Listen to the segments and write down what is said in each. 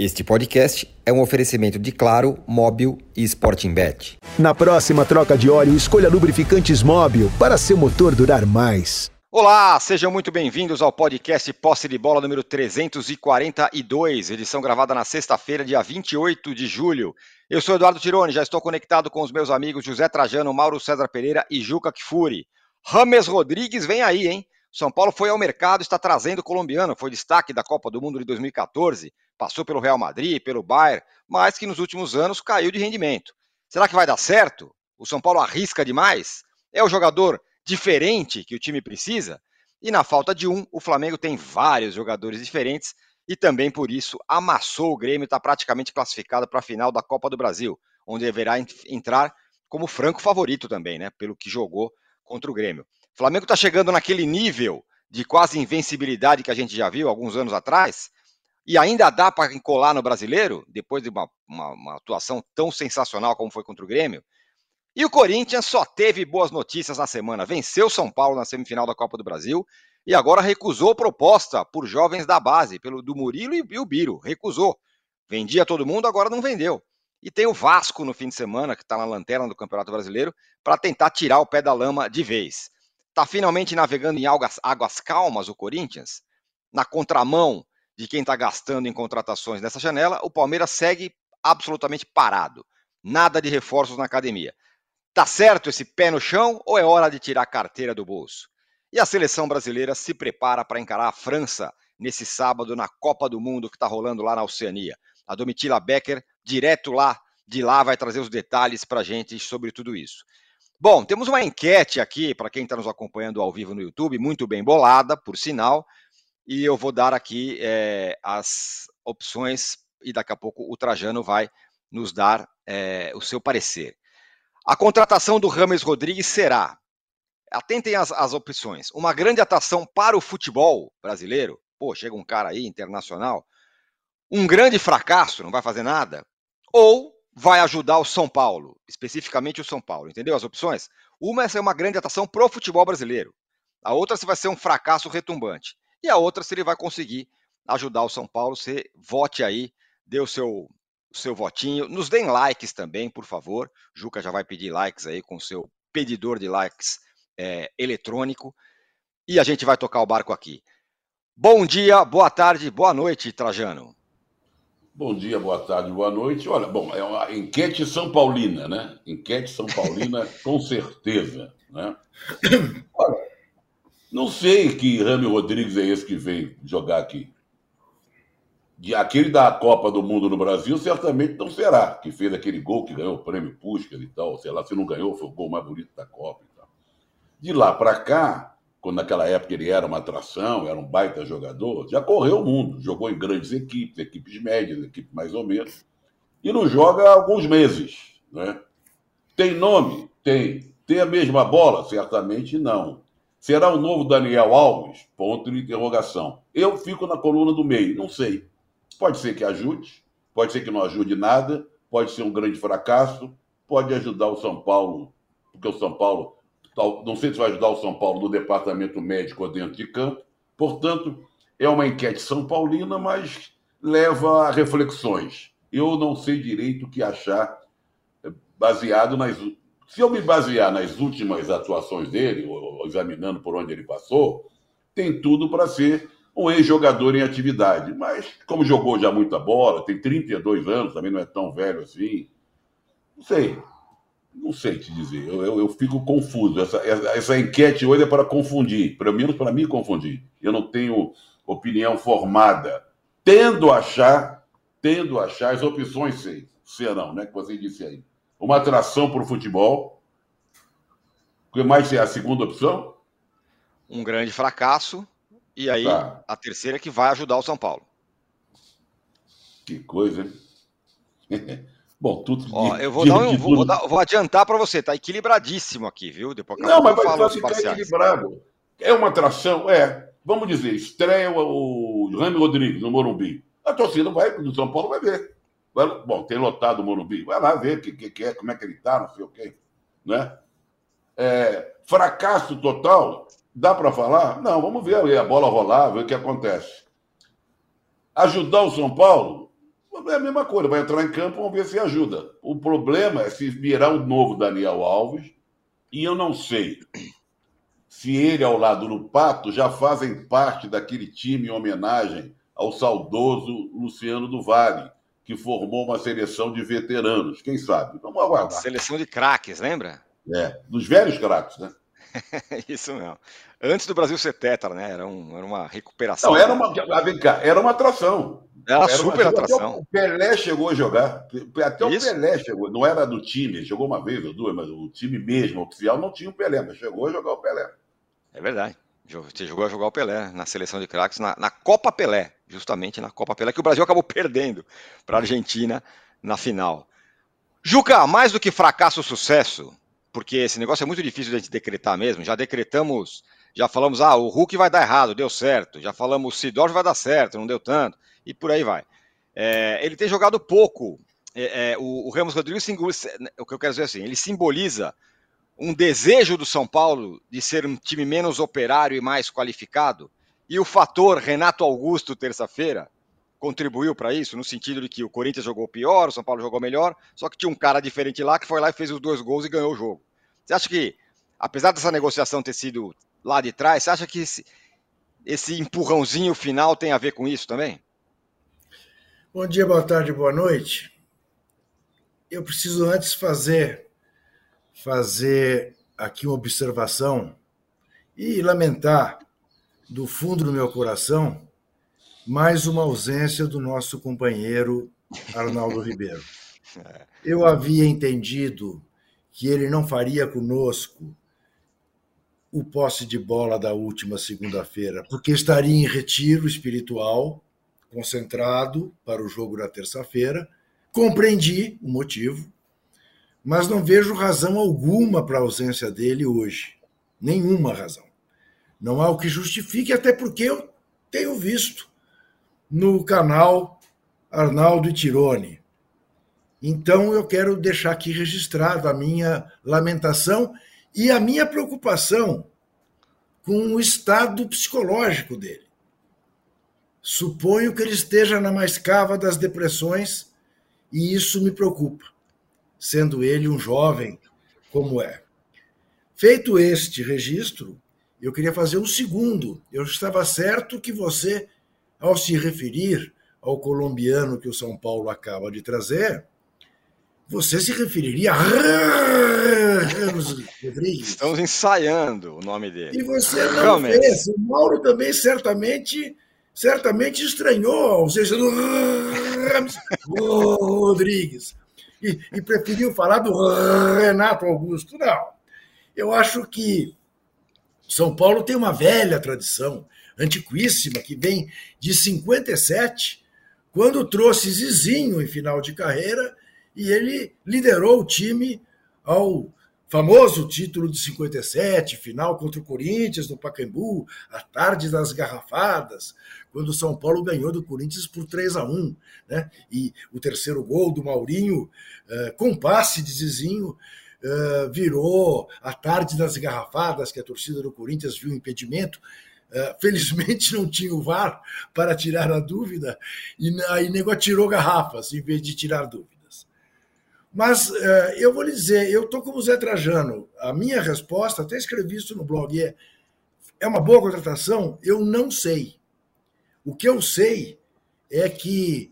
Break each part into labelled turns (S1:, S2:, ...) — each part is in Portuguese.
S1: Este podcast é um oferecimento de Claro, Móbil e Sporting Bet.
S2: Na próxima troca de óleo, escolha lubrificantes Móbil para seu motor durar mais.
S3: Olá, sejam muito bem-vindos ao podcast Posse de Bola número 342, edição gravada na sexta-feira, dia 28 de julho. Eu sou Eduardo Tironi, já estou conectado com os meus amigos José Trajano, Mauro César Pereira e Juca Kfouri. Rames Rodrigues vem aí, hein? São Paulo foi ao mercado, está trazendo o colombiano, foi destaque da Copa do Mundo de 2014, passou pelo Real Madrid, pelo Bayern, mas que nos últimos anos caiu de rendimento. Será que vai dar certo? O São Paulo arrisca demais? É o jogador diferente que o time precisa? E na falta de um, o Flamengo tem vários jogadores diferentes e também por isso amassou o Grêmio, está praticamente classificado para a final da Copa do Brasil, onde deverá entrar como franco favorito também, né? Pelo que jogou contra o Grêmio. O Flamengo está chegando naquele nível de quase invencibilidade que a gente já viu alguns anos atrás, e ainda dá para encolar no brasileiro, depois de uma, uma, uma, atuação tão sensacional como foi contra o Grêmio. E o Corinthians só teve boas notícias na semana. Venceu São Paulo na semifinal da Copa do Brasil e agora recusou proposta por jovens da base, pelo do Murilo e, e o Biro. Recusou. Vendia todo mundo, agora não vendeu. E tem o Vasco no fim de semana, que está na lanterna do Campeonato Brasileiro, para tentar tirar o pé da lama de vez. Está finalmente navegando em águas, águas calmas o Corinthians, na contramão de quem está gastando em contratações nessa janela, o Palmeiras segue absolutamente parado. Nada de reforços na academia. Tá certo esse pé no chão ou é hora de tirar a carteira do bolso? E a seleção brasileira se prepara para encarar a França nesse sábado na Copa do Mundo que está rolando lá na Oceania. A Domitila Becker, direto lá de lá, vai trazer os detalhes para a gente sobre tudo isso. Bom, temos uma enquete aqui para quem está nos acompanhando ao vivo no YouTube, muito bem bolada, por sinal e eu vou dar aqui é, as opções e daqui a pouco o Trajano vai nos dar é, o seu parecer. A contratação do Rames Rodrigues será, atentem às, opções, uma grande atração para o futebol brasileiro, pô, chega um cara aí internacional, um grande fracasso, não vai fazer nada, ou vai ajudar o São Paulo, especificamente o São Paulo, entendeu as opções? Uma é ser uma grande atração para o futebol brasileiro, a outra se vai ser um fracasso retumbante e a outra se ele vai conseguir ajudar o São Paulo. Você vote aí, dê o seu, seu votinho. Nos deem likes também, por favor. Juca já vai pedir likes aí com o seu pedidor de likes é, eletrônico. E a gente vai tocar o barco aqui. Bom dia, boa tarde, boa noite, Trajano.
S4: Bom dia, boa tarde, boa noite. Olha, bom, é uma enquete São Paulina, né? Enquete São Paulina, com certeza, né? Olha, não sei que Rami Rodrigues é esse que vem jogar aqui. De aquele da Copa do Mundo no Brasil, certamente não será, que fez aquele gol que ganhou o prêmio Puskar e tal. Sei lá, se não ganhou, foi o gol mais bonito da Copa e tal. De lá para cá, quando naquela época ele era uma atração, era um baita jogador, já correu o mundo, jogou em grandes equipes, equipes médias, equipes mais ou menos, e não joga há alguns meses. Né? Tem nome? Tem. Tem a mesma bola? Certamente não. Será o novo Daniel Alves? Ponto de interrogação. Eu fico na coluna do meio, não sei. Pode ser que ajude, pode ser que não ajude nada, pode ser um grande fracasso, pode ajudar o São Paulo, porque o São Paulo, não sei se vai ajudar o São Paulo no departamento médico dentro de campo. Portanto, é uma enquete são paulina, mas leva a reflexões. Eu não sei direito o que achar baseado nas se eu me basear nas últimas atuações dele, examinando por onde ele passou, tem tudo para ser um ex-jogador em atividade. Mas, como jogou já muita bola, tem 32 anos, também não é tão velho assim. Não sei. Não sei te dizer. Eu, eu, eu fico confuso. Essa, essa enquete hoje é para confundir, pelo menos para me confundir. Eu não tenho opinião formada. Tendo a achar, tendo a achar, as opções sei, serão, né? Que você disse aí uma atração para o futebol. O que mais é a segunda opção?
S3: Um grande fracasso. E aí, tá. a terceira é que vai ajudar o São Paulo.
S4: Que coisa, hein? Bom, tudo.
S3: Ó, de, eu vou, de, dar um, vou, vou, dar, vou, adiantar para você, tá equilibradíssimo aqui, viu?
S4: Depois Não, mas vai ficar equilibrado. É uma atração, é. Vamos dizer, estreia o Rami Rodrigues no Morumbi. A torcida vai, do São Paulo vai ver. Bom, tem lotado o Morumbi. Vai lá ver o que, que, que, é, como é que ele está, não sei o quê. Né? É, fracasso total, dá para falar? Não, vamos ver a bola rolar, ver o que acontece. Ajudar o São Paulo? É a mesma coisa, vai entrar em campo, vamos ver se ajuda. O problema é se virar o novo Daniel Alves, e eu não sei se ele ao lado do Pato já fazem parte daquele time em homenagem ao saudoso Luciano do Vale, que formou uma seleção de veteranos. Quem sabe? Vamos aguardar.
S3: Seleção de craques, lembra?
S4: É, dos velhos craques, né?
S3: Isso mesmo. Antes do Brasil ser tetra, né? Era, um, era uma recuperação.
S4: Não, era uma, vem cá, era uma atração.
S3: Era, era super uma, atração.
S4: o Pelé chegou a jogar. Até o Pelé chegou. Não era do time, jogou uma vez ou duas, mas o time mesmo, oficial, não tinha o Pelé, mas chegou a jogar o Pelé.
S3: É verdade. Você jogou a jogar o Pelé na seleção de craques, na, na Copa Pelé, justamente na Copa Pelé, que o Brasil acabou perdendo para a Argentina na final. Juca, mais do que fracasso ou sucesso, porque esse negócio é muito difícil de a gente decretar mesmo. Já decretamos, já falamos, ah, o Hulk vai dar errado, deu certo. Já falamos, o Sidorf vai dar certo, não deu tanto. E por aí vai. É, ele tem jogado pouco. É, é, o, o, Ramos Rodrigues, o que eu quero dizer é assim, ele simboliza um desejo do São Paulo de ser um time menos operário e mais qualificado. E o fator Renato Augusto, terça-feira, contribuiu para isso, no sentido de que o Corinthians jogou pior, o São Paulo jogou melhor, só que tinha um cara diferente lá que foi lá e fez os dois gols e ganhou o jogo. Você acha que, apesar dessa negociação ter sido lá de trás, você acha que esse, esse empurrãozinho final tem a ver com isso também?
S5: Bom dia, boa tarde, boa noite. Eu preciso antes fazer fazer aqui uma observação e lamentar do fundo do meu coração mais uma ausência do nosso companheiro Arnaldo Ribeiro. Eu havia entendido que ele não faria conosco o posse de bola da última segunda-feira, porque estaria em retiro espiritual, concentrado para o jogo da terça-feira. Compreendi o motivo, mas não vejo razão alguma para a ausência dele hoje. Nenhuma razão. Não há o que justifique, até porque eu tenho visto no canal Arnaldo Tirone. Então eu quero deixar aqui registrado a minha lamentação e a minha preocupação com o estado psicológico dele. Suponho que ele esteja na mais cava das depressões e isso me preocupa, sendo ele um jovem como é. Feito este registro, eu queria fazer um segundo. Eu estava certo que você ao se referir ao colombiano que o São Paulo acaba de trazer, você se referiria a Ramos
S3: Rodrigues. Estamos ensaiando o nome dele.
S5: E você não Realmente. fez. O Mauro também certamente, certamente estranhou a ausência do Ramos Rodrigues. E, e preferiu falar do Renato Augusto. Não. Eu acho que São Paulo tem uma velha tradição antiquíssima, que vem de 57, quando trouxe Zizinho em final de carreira e ele liderou o time ao famoso título de 57, final contra o Corinthians no Pacaembu, a tarde das garrafadas, quando o São Paulo ganhou do Corinthians por 3 a 1, né? E o terceiro gol do Maurinho, uh, com passe de Zizinho, uh, virou a tarde das garrafadas, que a torcida do Corinthians viu impedimento, é, felizmente não tinha o VAR para tirar a dúvida, e aí nego tirou garrafas em vez de tirar dúvidas. Mas é, eu vou lhe dizer, eu estou como Zé Trajano. A minha resposta, até escrevi isso no blog, é: é uma boa contratação? Eu não sei. O que eu sei é que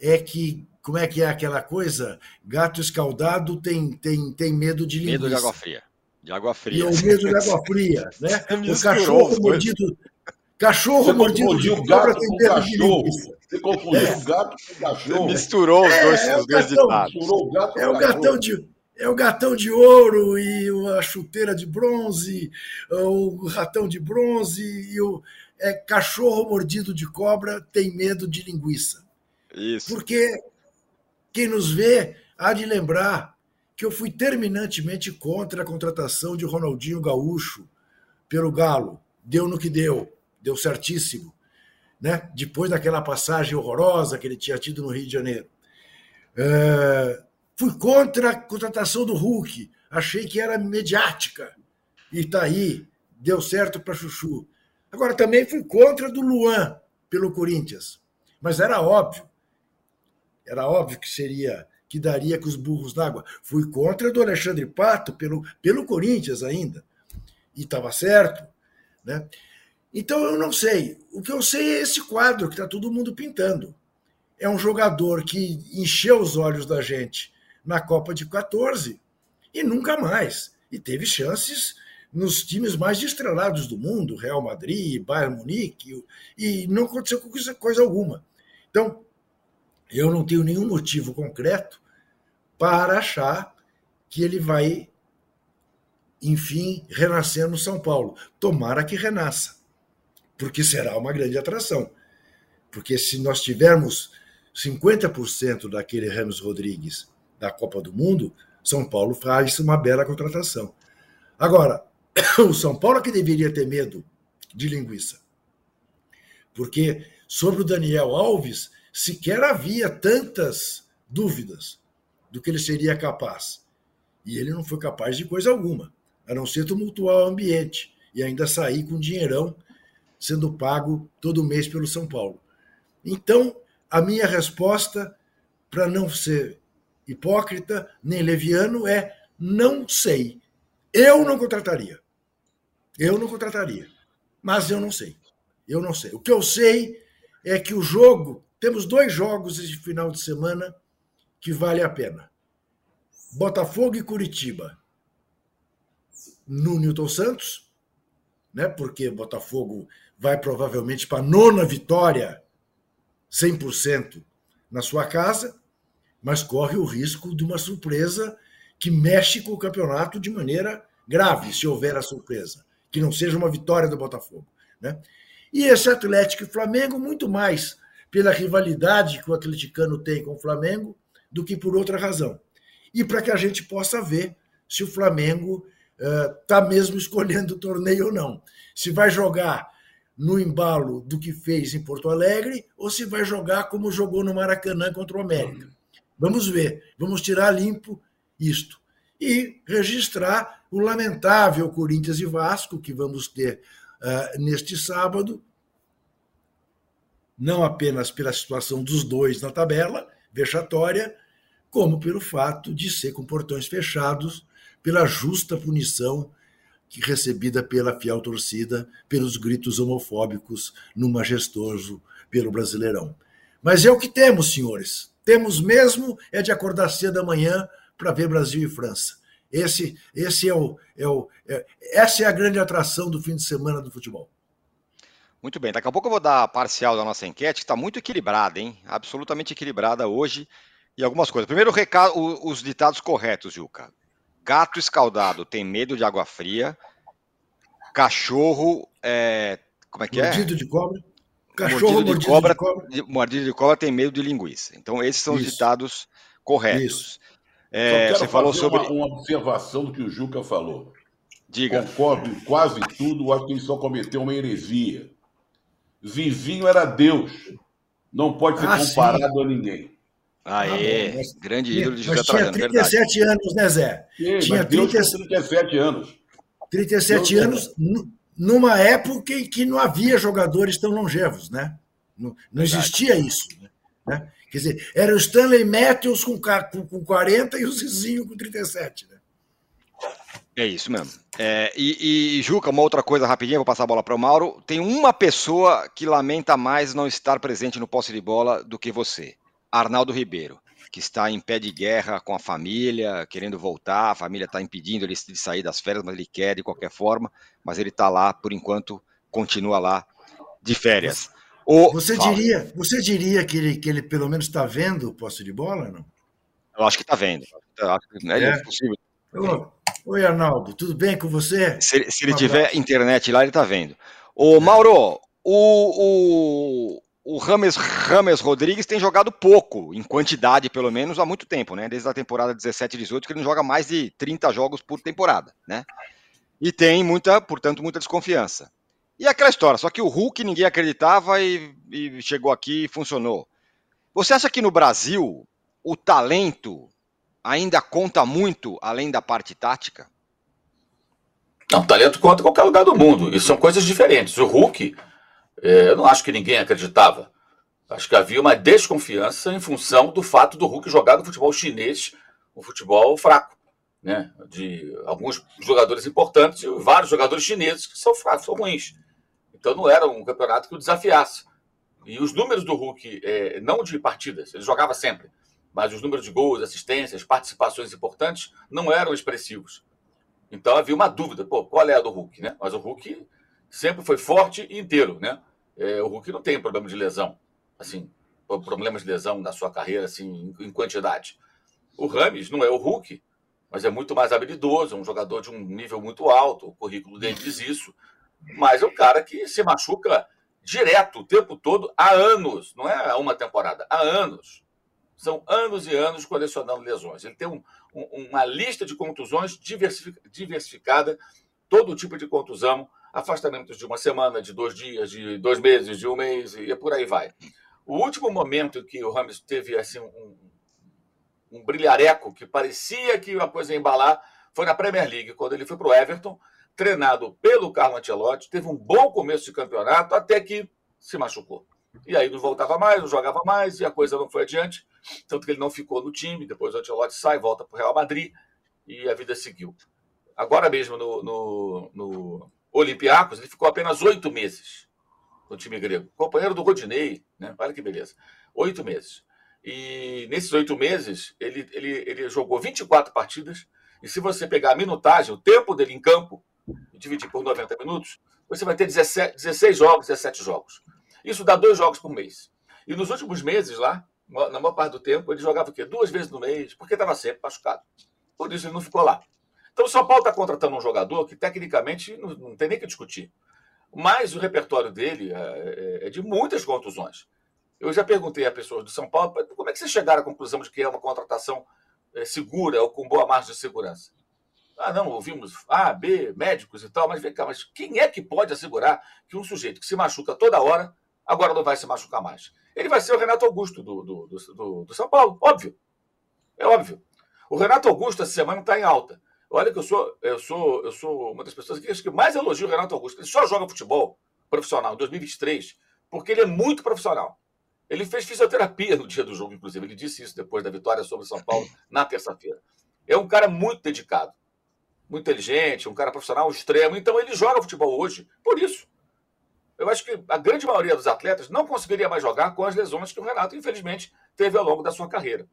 S5: é que como é que é aquela coisa? Gato escaldado tem, tem, tem medo de linguiça.
S3: Medo de água fria. De água fria.
S5: E o medo de água fria, né? o cachorro mordido. Cachorro Você mordido de
S4: o gato com cachorro. Você confundiu é. o gato com o cachorro.
S3: Você misturou os dois, é, os dois ditados.
S5: É o gatão de é o gatão de ouro e a chuteira de bronze, o ratão de bronze e o é, cachorro mordido de cobra tem medo de linguiça.
S3: Isso.
S5: Porque quem nos vê há de lembrar que eu fui terminantemente contra a contratação de Ronaldinho Gaúcho pelo Galo. Deu no que deu, deu certíssimo. Né? Depois daquela passagem horrorosa que ele tinha tido no Rio de Janeiro. É... Fui contra a contratação do Hulk, achei que era mediática. E está aí, deu certo para Chuchu. Agora, também fui contra do Luan pelo Corinthians. Mas era óbvio Era óbvio que seria que daria com os burros na água. Fui contra do Alexandre Pato pelo, pelo Corinthians ainda. E estava certo. Né? Então eu não sei. O que eu sei é esse quadro que está todo mundo pintando. É um jogador que encheu os olhos da gente na Copa de 14 e nunca mais. E teve chances nos times mais estrelados do mundo, Real Madrid, Bayern Munique, e não aconteceu coisa, coisa alguma. Então, eu não tenho nenhum motivo concreto para achar que ele vai, enfim, renascer no São Paulo. Tomara que renasça, porque será uma grande atração. Porque se nós tivermos 50% daquele Ramos Rodrigues da Copa do Mundo, São Paulo faz uma bela contratação. Agora, o São Paulo é que deveria ter medo de linguiça. Porque sobre o Daniel Alves sequer havia tantas dúvidas do que ele seria capaz. E ele não foi capaz de coisa alguma, a não ser tumultuar o ambiente e ainda sair com dinheirão sendo pago todo mês pelo São Paulo. Então, a minha resposta, para não ser hipócrita nem leviano, é não sei. Eu não contrataria. Eu não contrataria. Mas eu não sei. Eu não sei. O que eu sei é que o jogo, temos dois jogos esse final de semana que vale a pena. Botafogo e Curitiba. No Newton Santos, né? Porque Botafogo vai provavelmente para a nona vitória 100% na sua casa, mas corre o risco de uma surpresa que mexe com o campeonato de maneira grave, se houver a surpresa, que não seja uma vitória do Botafogo. Né? E esse Atlético e Flamengo, muito mais pela rivalidade que o atleticano tem com o Flamengo do que por outra razão. E para que a gente possa ver se o Flamengo está uh, mesmo escolhendo o torneio ou não. Se vai jogar no embalo do que fez em Porto Alegre ou se vai jogar como jogou no Maracanã contra o América. Vamos ver, vamos tirar limpo isto. E registrar o lamentável Corinthians e Vasco que vamos ter uh, neste sábado, não apenas pela situação dos dois na tabela, vexatória, como pelo fato de ser com portões fechados, pela justa punição recebida pela fiel torcida, pelos gritos homofóbicos no majestoso pelo Brasileirão. Mas é o que temos, senhores. Temos mesmo é de acordar cedo da manhã para ver Brasil e França. Esse, esse é o, é o, é, essa é a grande atração do fim de semana do futebol.
S3: Muito bem, daqui a pouco eu vou dar a parcial da nossa enquete, que está muito equilibrada, hein? Absolutamente equilibrada hoje. E algumas coisas. Primeiro, recado, os ditados corretos, Juca. Gato escaldado tem medo de água fria. Cachorro. É, como é que
S5: mordido
S3: é?
S5: Mordido de cobra.
S3: Cachorro mordido, de, cobra, de cobra. Mordido de cobra tem medo de linguiça. Então, esses são Isso. os ditados corretos. Isso.
S4: É, você falou sobre. Uma, uma, observação do que o Juca falou.
S3: Diga.
S4: Concordo em quase tudo, acho que ele só cometeu uma heresia. Zizinho era Deus. Não pode ser ah, comparado sim. a ninguém.
S3: Aê, ah, mas, grande ídolo de
S5: José Tinha 37 verdade. anos, né, Zé?
S4: Sim, tinha 30, 37 anos.
S5: 37 Deus anos, Deus. numa época em que não havia jogadores tão longevos, né? Não, não existia isso. Né? Quer dizer, era o Stanley Matthews com, com 40 e o Zizinho com 37. Né?
S3: É isso mesmo. É, e, e, Juca, uma outra coisa rapidinho, vou passar a bola para o Mauro. Tem uma pessoa que lamenta mais não estar presente no posse de bola do que você. Arnaldo Ribeiro, que está em pé de guerra com a família, querendo voltar, a família está impedindo ele de sair das férias, mas ele quer de qualquer forma, mas ele está lá, por enquanto, continua lá de férias.
S5: O... Você, diria, você diria que ele, que ele pelo menos está vendo o posse de bola, não?
S3: Eu acho que está vendo.
S5: É, é possível. Oi, Arnaldo, tudo bem com você?
S3: Se, se ele tiver internet lá, ele está vendo. Ô, Mauro, o, o, o Rames, Rames Rodrigues tem jogado pouco, em quantidade pelo menos, há muito tempo, né? Desde a temporada 17 18, que ele não joga mais de 30 jogos por temporada, né? E tem muita, portanto, muita desconfiança. E aquela história, só que o Hulk ninguém acreditava e, e chegou aqui e funcionou. Você acha que no Brasil o talento ainda conta muito além da parte tática?
S6: Não, talento conta em qualquer lugar do mundo. E são coisas diferentes. O Hulk é, eu não acho que ninguém acreditava. Acho que havia uma desconfiança em função do fato do Hulk jogar no futebol chinês, um futebol fraco, né? De alguns jogadores importantes e vários jogadores chineses que são fracos, são ruins. Então não era um campeonato que o desafiasse. E os números do Hulk, é, não de partidas, ele jogava sempre, mas os números de gols, assistências, participações importantes não eram expressivos. Então havia uma dúvida, pô, qual é a do Hulk, né? Mas o Hulk sempre foi forte e inteiro, né? É, o Hulk não tem problema de lesão, assim, problemas de lesão na sua carreira, assim, em quantidade. O Rames não é o Hulk, mas é muito mais habilidoso, é um jogador de um nível muito alto, o currículo dele diz isso, mas é um cara que se machuca direto o tempo todo há anos, não é uma temporada, há anos. São anos e anos colecionando lesões. Ele tem um, um, uma lista de contusões diversificada, todo tipo de contusão, afastamentos de uma semana, de dois dias, de dois meses, de um mês, e por aí vai. O último momento que o Ramos teve assim, um, um brilhareco que parecia que a coisa ia embalar foi na Premier League, quando ele foi para o Everton treinado pelo Carlo Ancelotti, teve um bom começo de campeonato até que se machucou. E aí não voltava mais, não jogava mais e a coisa não foi adiante. Tanto que ele não ficou no time. Depois o Ancelotti sai, volta para o Real Madrid e a vida seguiu. Agora mesmo no, no Olympiacos, ele ficou apenas oito meses no time grego. Companheiro do Rodinei, né? olha que beleza. Oito meses. E nesses oito meses, ele, ele, ele jogou 24 partidas. E se você pegar a minutagem, o tempo dele em campo, e dividir por 90 minutos, você vai ter 17, 16 jogos, 17 jogos. Isso dá dois jogos por mês. E nos últimos meses lá, na maior parte do tempo, ele jogava o quê? Duas vezes no mês, porque estava sempre machucado. Por isso ele não ficou lá. Então o São Paulo está contratando um jogador que, tecnicamente, não, não, tem nem que discutir. Mas o repertório dele é, é, é de muitas contusões. Eu já perguntei a pessoas do São Paulo como é que vocês chegaram à conclusão de que é uma contratação é, segura ou com boa margem de segurança. Ah, não, ouvimos A, B, médicos e tal, mas vem cá, mas quem é que pode assegurar que um sujeito que se machuca toda hora agora não vai se machucar mais? Ele vai ser o Renato Augusto do, do, do, do São Paulo, óbvio. É óbvio. O Renato Augusto essa semana está em alta. Olha que eu sou, eu sou, eu sou uma das pessoas que, que mais elogio o Renato Augusto. Ele só joga futebol profissional em 2023 porque ele é muito profissional. Ele fez fisioterapia no dia do jogo, inclusive. Ele disse isso depois da vitória sobre São Paulo na terça-feira. É um cara muito dedicado muito inteligente, um cara profissional extremo. Então ele joga futebol hoje por isso. Eu acho que a grande maioria dos atletas não conseguiria mais jogar com as lesões que o Renato, infelizmente, teve ao longo da sua carreira.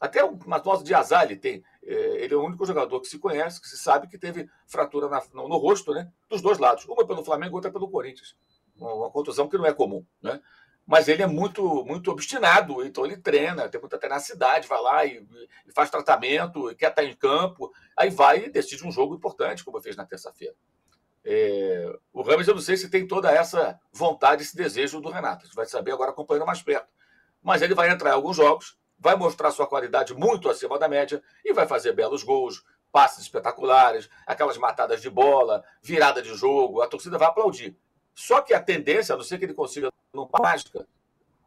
S6: Até uma dose de azar ele tem. É, ele é o único jogador que se conhece, que se sabe que teve fratura na, no, no, rosto, né? Dos dois lados. Uma pelo Flamengo, outra pelo Corinthians. Uma, uma contusão que não é comum, né? mas ele é muito muito obstinado, então ele treina, tem muita tenacidade, vai lá e, e faz tratamento, quer estar em campo, aí vai e decide um jogo importante, como fez na terça-feira. É, o Ramos, eu não sei se tem toda essa vontade, esse desejo do Renato, a gente vai saber agora acompanhando mais perto. Mas ele vai entrar em alguns jogos, vai mostrar sua qualidade muito acima da média e vai fazer belos gols, passes espetaculares, aquelas matadas de bola, virada de jogo, a torcida vai aplaudir. Só que a tendência, a não ser que ele consiga, numa mágica,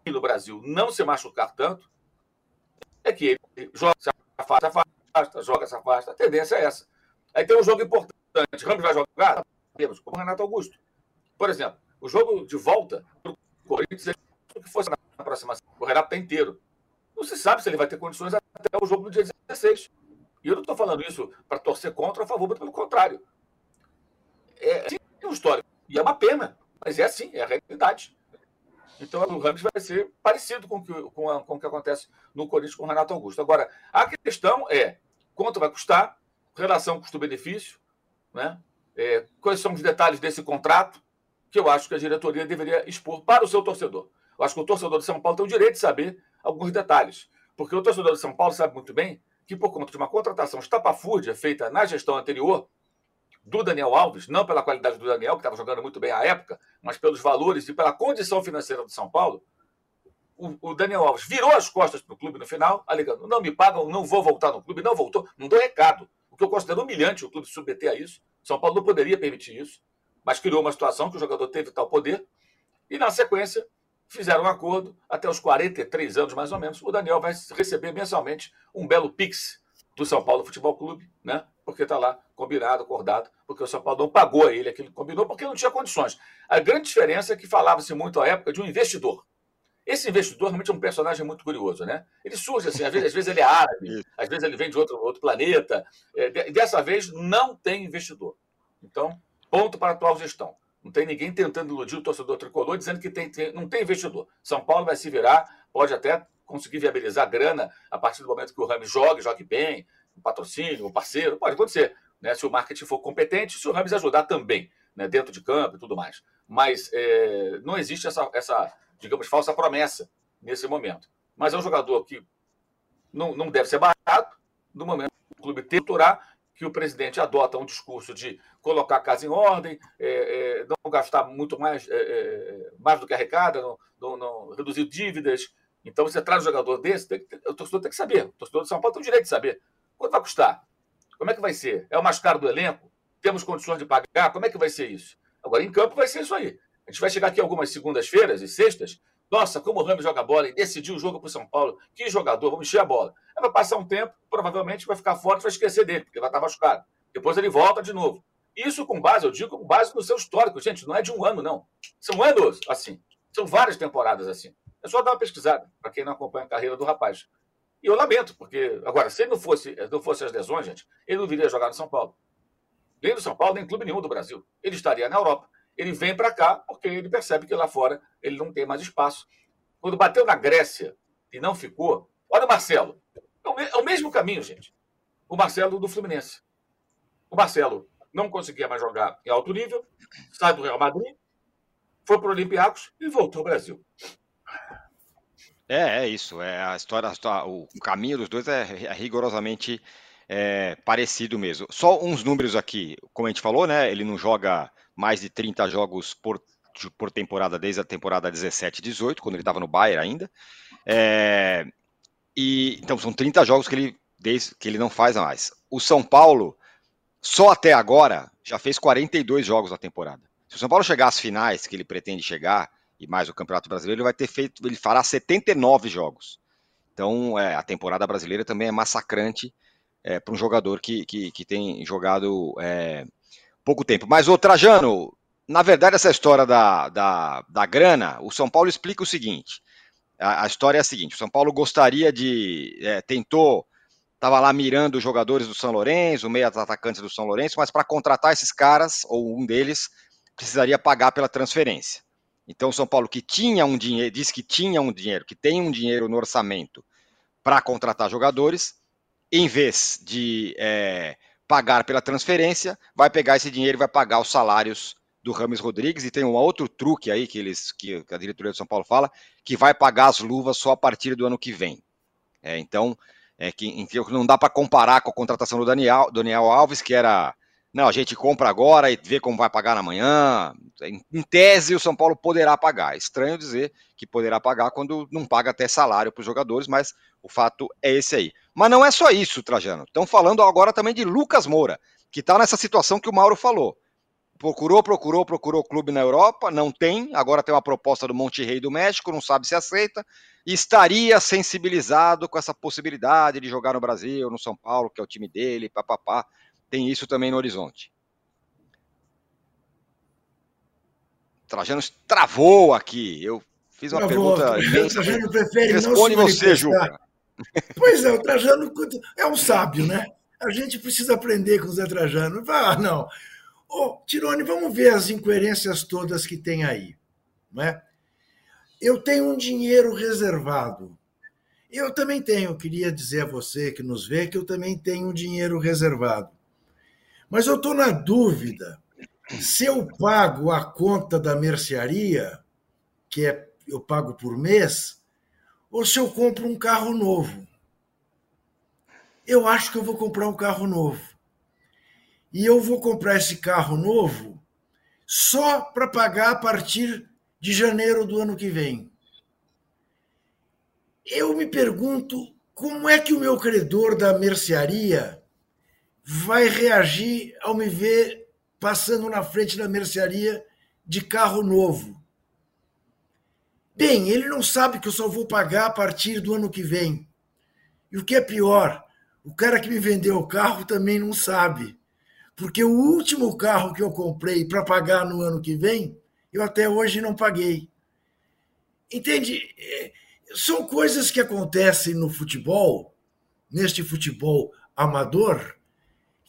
S6: no Brasil, não se machucar tanto, é que ele joga, se afasta, afasta, joga, se afasta. A tendência é essa. Aí tem um jogo importante. Ramos vai jogar? Temos, como Renato Augusto. Por exemplo, o jogo de volta para o Corinthians, que fosse na próxima o Renato está inteiro. Não se sabe se ele vai ter condições até o jogo do dia 16. E eu não estou falando isso para torcer contra ou a favor, mas pelo contrário. É, tem um histórico. E é uma pena. Mas é assim, é a realidade. Então o Rams vai ser parecido com que, com, a, com o que acontece no Corinthians com o Renato Augusto. Agora, a questão é quanto vai custar, relação custo-benefício, né? É, quais são os detalhes desse contrato, que eu acho que a diretoria deveria expor para o seu torcedor. Eu acho que o torcedor de São Paulo tem o direito de saber alguns detalhes. Porque o torcedor de São Paulo sabe muito bem que, por conta de uma contratação estapafúrdia feita na gestão anterior, do Daniel Alves, não pela qualidade do Daniel, que estava jogando muito bem à época, mas pelos valores e pela condição financeira do São Paulo, o, Daniel Alves virou as costas para o clube no final, alegando: não me pagam, não vou voltar no clube, não voltou, não dou recado. O que eu considero humilhante o clube submeter a isso. São Paulo não poderia permitir isso, mas criou uma situação que o jogador teve tal poder, e na sequência fizeram um acordo, até os 43 anos mais ou menos, o Daniel vai receber mensalmente um belo Pix do São Paulo Futebol Clube, né? porque está lá combinado, acordado, porque o São Paulo não pagou a ele aquilo que combinou, porque não tinha condições. A grande diferença é que falava-se muito à época de um investidor. Esse investidor realmente é um personagem muito curioso, né? Ele surge assim, às vezes, às vezes ele é árabe, às vezes ele vem de outro, outro planeta. É, dessa vez não tem investidor. Então, ponto para a atual gestão. Não tem ninguém tentando iludir o torcedor tricolor dizendo que tem, tem, não tem investidor. São Paulo vai se virar, pode até conseguir viabilizar grana a partir do momento que o Rami jogue, jogue bem, um patrocínio, um parceiro, pode acontecer. Né? Se o marketing for competente, se o Rames ajudar também, né? dentro de campo e tudo mais. Mas é, não existe essa, essa, digamos, falsa promessa nesse momento. Mas é um jogador que não, não deve ser barato no momento que o clube tenturar que o presidente adota um discurso de colocar a casa em ordem, é, é, não gastar muito mais, é, é mais do que arrecada, não, não, não, reduzir dívidas. Então, você traz um jogador desse, tem, o torcedor tem que saber. O torcedor de São Paulo tem o direito de saber. Quanto vai custar? Como é que vai ser? É o mais caro do elenco? Temos condições de pagar? Como é que vai ser isso? Agora, em campo vai ser isso aí. A gente vai chegar aqui algumas segundas-feiras e sextas. Nossa, como o Ramos joga bola e decidiu o jogo para o São Paulo. Que jogador, vamos encher a bola. Aí vai passar um tempo, provavelmente vai ficar forte, vai esquecer dele, porque vai estar machucado. Depois ele volta de novo. Isso com base, eu digo com base no seu histórico, gente, não é de um ano, não. São anos assim. São várias temporadas assim. É só dar uma pesquisada, para quem não acompanha a carreira do rapaz. E eu lamento, porque, agora, se ele não fosse, não fosse as lesões, gente, ele não viria jogar no São Paulo. Nem no São Paulo, nem em clube nenhum do Brasil. Ele estaria na Europa. Ele vem para cá porque ele percebe que lá fora ele não tem mais espaço. Quando bateu na Grécia e não ficou, olha o Marcelo. É, é o mesmo caminho, gente. O Marcelo do Fluminense. O Marcelo não conseguia mais jogar em alto nível, sai do Real Madrid, foi para o Olympiacos e voltou ao Brasil.
S3: É, é isso. É a história, o caminho dos dois é, é rigorosamente é, parecido mesmo. Só uns números aqui, como a gente falou, né? Ele não joga mais de 30 jogos por, por temporada desde a temporada 17 18, quando ele estava no Bayern ainda. É, e então são 30 jogos que ele desde que ele não faz mais. O São Paulo só até agora já fez 42 jogos na temporada. Se o São Paulo chegar às finais que ele pretende chegar, e mais o Campeonato Brasileiro, ele vai ter feito, ele fará 79 jogos. Então, é, a temporada brasileira também é massacrante é, para um jogador que, que, que tem jogado é, pouco tempo. Mas, o Trajano, na verdade, essa história da, da, da grana, o São Paulo explica o seguinte: a, a história é a seguinte: o São Paulo gostaria de. É, tentou, estava lá mirando os jogadores do São Lourenço, meia atacantes do São Lourenço, mas para contratar esses caras, ou um deles, precisaria pagar pela transferência. Então, o São Paulo, que tinha um dinheiro, diz que tinha um dinheiro, que tem um dinheiro no orçamento para contratar jogadores, em vez de é, pagar pela transferência, vai pegar esse dinheiro e vai pagar os salários do Rames Rodrigues. E tem um outro truque aí que, eles, que a diretoria do São Paulo fala, que vai pagar as luvas só a partir do ano que vem. É, então, é que, não dá para comparar com a contratação do Daniel, Daniel Alves, que era não, a gente compra agora e vê como vai pagar amanhã. Em tese, o São Paulo poderá pagar. Estranho dizer que poderá pagar quando não paga até salário para os jogadores, mas o fato é esse aí. Mas não é só isso, Trajano. Estão falando agora também de Lucas Moura, que está nessa situação que o Mauro falou. Procurou, procurou, procurou clube na Europa, não tem. Agora tem uma proposta do Monte Rei do México, não sabe se aceita. Estaria sensibilizado com essa possibilidade de jogar no Brasil, no São Paulo, que é o time dele, papapá tem isso também no horizonte. Trajano travou aqui. Eu fiz uma travou. pergunta. O Trajano prefere Responde não se você, Juca.
S5: Pois é, o Trajano é um sábio, né? A gente precisa aprender com o Zé Trajano. Ah, não. Ô, Tirone, vamos ver as incoerências todas que tem aí. Né? Eu tenho um dinheiro reservado. Eu também tenho, queria dizer a você que nos vê que eu também tenho um dinheiro reservado. Mas eu estou na dúvida se eu pago a conta da mercearia, que é eu pago por mês, ou se eu compro um carro novo. Eu acho que eu vou comprar um carro novo. E eu vou comprar esse carro novo só para pagar a partir de janeiro do ano que vem. Eu me pergunto como é que o meu credor da mercearia vai reagir ao me ver passando na frente da mercearia de carro novo. Bem, ele não sabe que eu só vou pagar a partir do ano que vem. E o que é pior, o cara que me vendeu o carro também não sabe. Porque o último carro que eu comprei para pagar no ano que vem, eu até hoje não paguei. entende? É, são coisas que acontecem no futebol, neste futebol amador,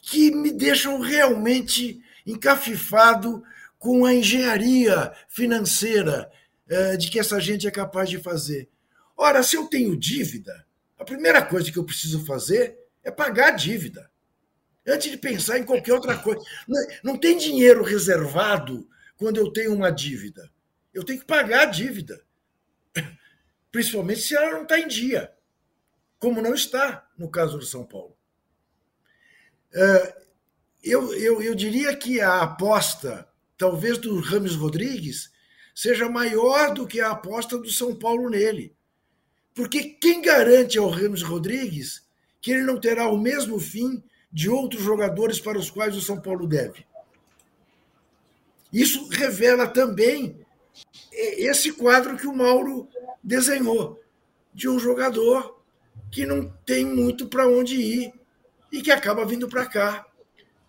S5: que me deixam realmente encafifado com a engenharia financeira é, de que essa gente é capaz de fazer. Ora, se eu tenho dívida, a primeira coisa que eu preciso fazer é pagar a dívida. Antes de pensar em qualquer outra coisa. Não tem dinheiro reservado quando eu tenho uma dívida. Eu tenho que pagar a dívida. Principalmente se ela não está em dia, como não está no caso do São Paulo. É, eu, eu, eu diria que a aposta, talvez do Rames Rodrigues, seja maior do que a aposta do São Paulo nele. Porque quem garante ao Ramos Rodrigues que ele não terá o mesmo fim de outros jogadores para os quais o São Paulo deve? Isso revela também esse quadro que o Mauro desenhou, de um jogador que não tem muito para onde ir e que acaba vindo para cá,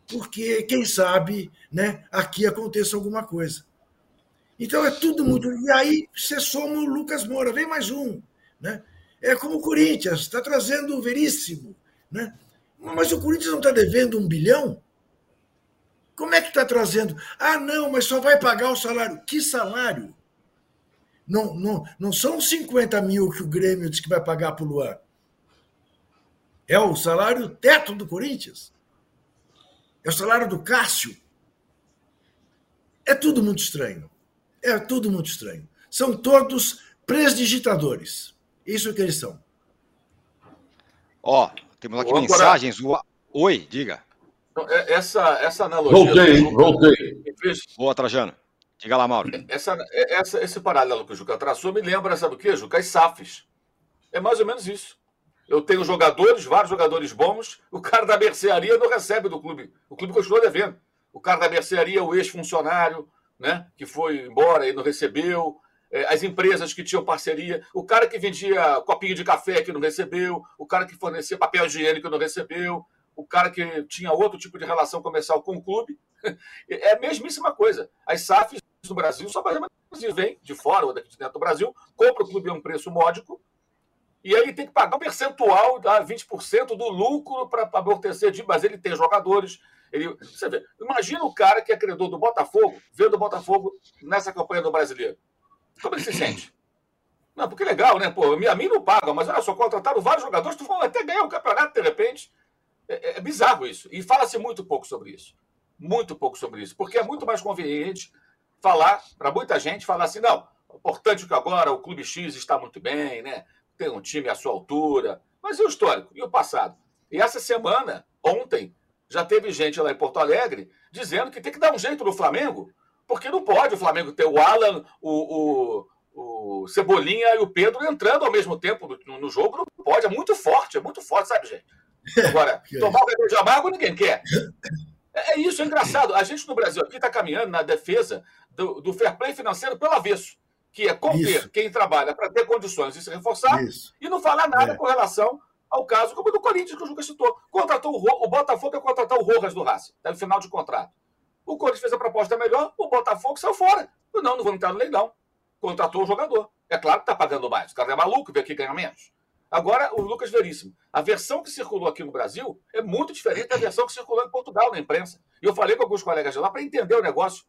S5: porque, quem sabe, né, aqui aconteça alguma coisa. Então é tudo muito. E aí você soma o Lucas Moura, vem mais um. Né? É como o Corinthians, está trazendo o Veríssimo. Né? Mas o Corinthians não está devendo um bilhão? Como é que está trazendo? Ah, não, mas só vai pagar o salário. Que salário? Não, não, não são 50 mil que o Grêmio diz que vai pagar para o Luan. É o salário teto do Corinthians. É o salário do Cássio. É tudo muito estranho. É tudo muito estranho. São todos presdigitadores. Isso é que eles são.
S3: Ó, temos aqui mensagens. Oi, diga.
S6: É, essa, essa analogia. Voltei,
S3: voltei. Boa, Trajano. Diga lá, Mauro.
S6: Essa, essa, esse paralelo que o Juca traçou me lembra, sabe o quê, Juca? As SAFs. É mais ou menos isso. Eu tenho jogadores, vários jogadores bons, o cara da mercearia não recebe do clube. O clube continua devendo. O cara da mercearia, o ex-funcionário, né, que foi embora e não recebeu. É, as empresas que tinham parceria, o cara que vendia copinho de café que não recebeu, o cara que fornecia papel higiênico que não recebeu, o cara que tinha outro tipo de relação comercial com o clube. É a mesmíssima coisa. As SAFs no Brasil só menos vem de fora ou daqui de dentro do Brasil, compra o clube a um preço módico, e aí ele tem que pagar um percentual, dá 20% do lucro para amortecer, mas ele tem jogadores. Ele, você vê, imagina o cara que é credor do Botafogo, vendo o Botafogo nessa campanha do brasileiro. Como ele se sente? Não, porque é legal, né? Pô, a mim não paga, mas olha só, contrataram vários jogadores, tu vai até ganhar o um campeonato de repente. É, é, é bizarro isso. E fala-se muito pouco sobre isso. Muito pouco sobre isso. Porque é muito mais conveniente falar, para muita gente, falar assim: não, o importante é que agora o Clube X está muito bem, né? Tem um time à sua altura. Mas e o histórico? E o passado? E essa semana, ontem, já teve gente lá em Porto Alegre dizendo que tem que dar um jeito no Flamengo, porque não pode o Flamengo ter o Alan, o, o, o Cebolinha e o Pedro entrando ao mesmo tempo no, no jogo. Não pode, é muito forte, é muito forte, sabe, gente? Agora, tomar o remédio amargo ninguém quer. É, é isso, é engraçado. A gente no Brasil aqui está caminhando na defesa do, do, fair play financeiro pelo avesso, que é conter isso. quem trabalha para ter condições de se reforçar isso. e não falar nada é. com relação ao caso como do Corinthians, que o Juca citou. Contratou o, o Botafogo ia contratar o Rojas do Racing, no final de contrato. O Corinthians fez a proposta melhor, o Botafogo saiu fora. Não, não vou entrar no leilão. Contratou o jogador. É claro que está pagando mais. O cara é maluco, vem aqui ganhar menos. Agora, o Lucas Veríssimo. A versão que circulou aqui no Brasil é muito diferente da versão que circulou em Portugal na imprensa. E eu falei com alguns colegas de lá para entender o negócio.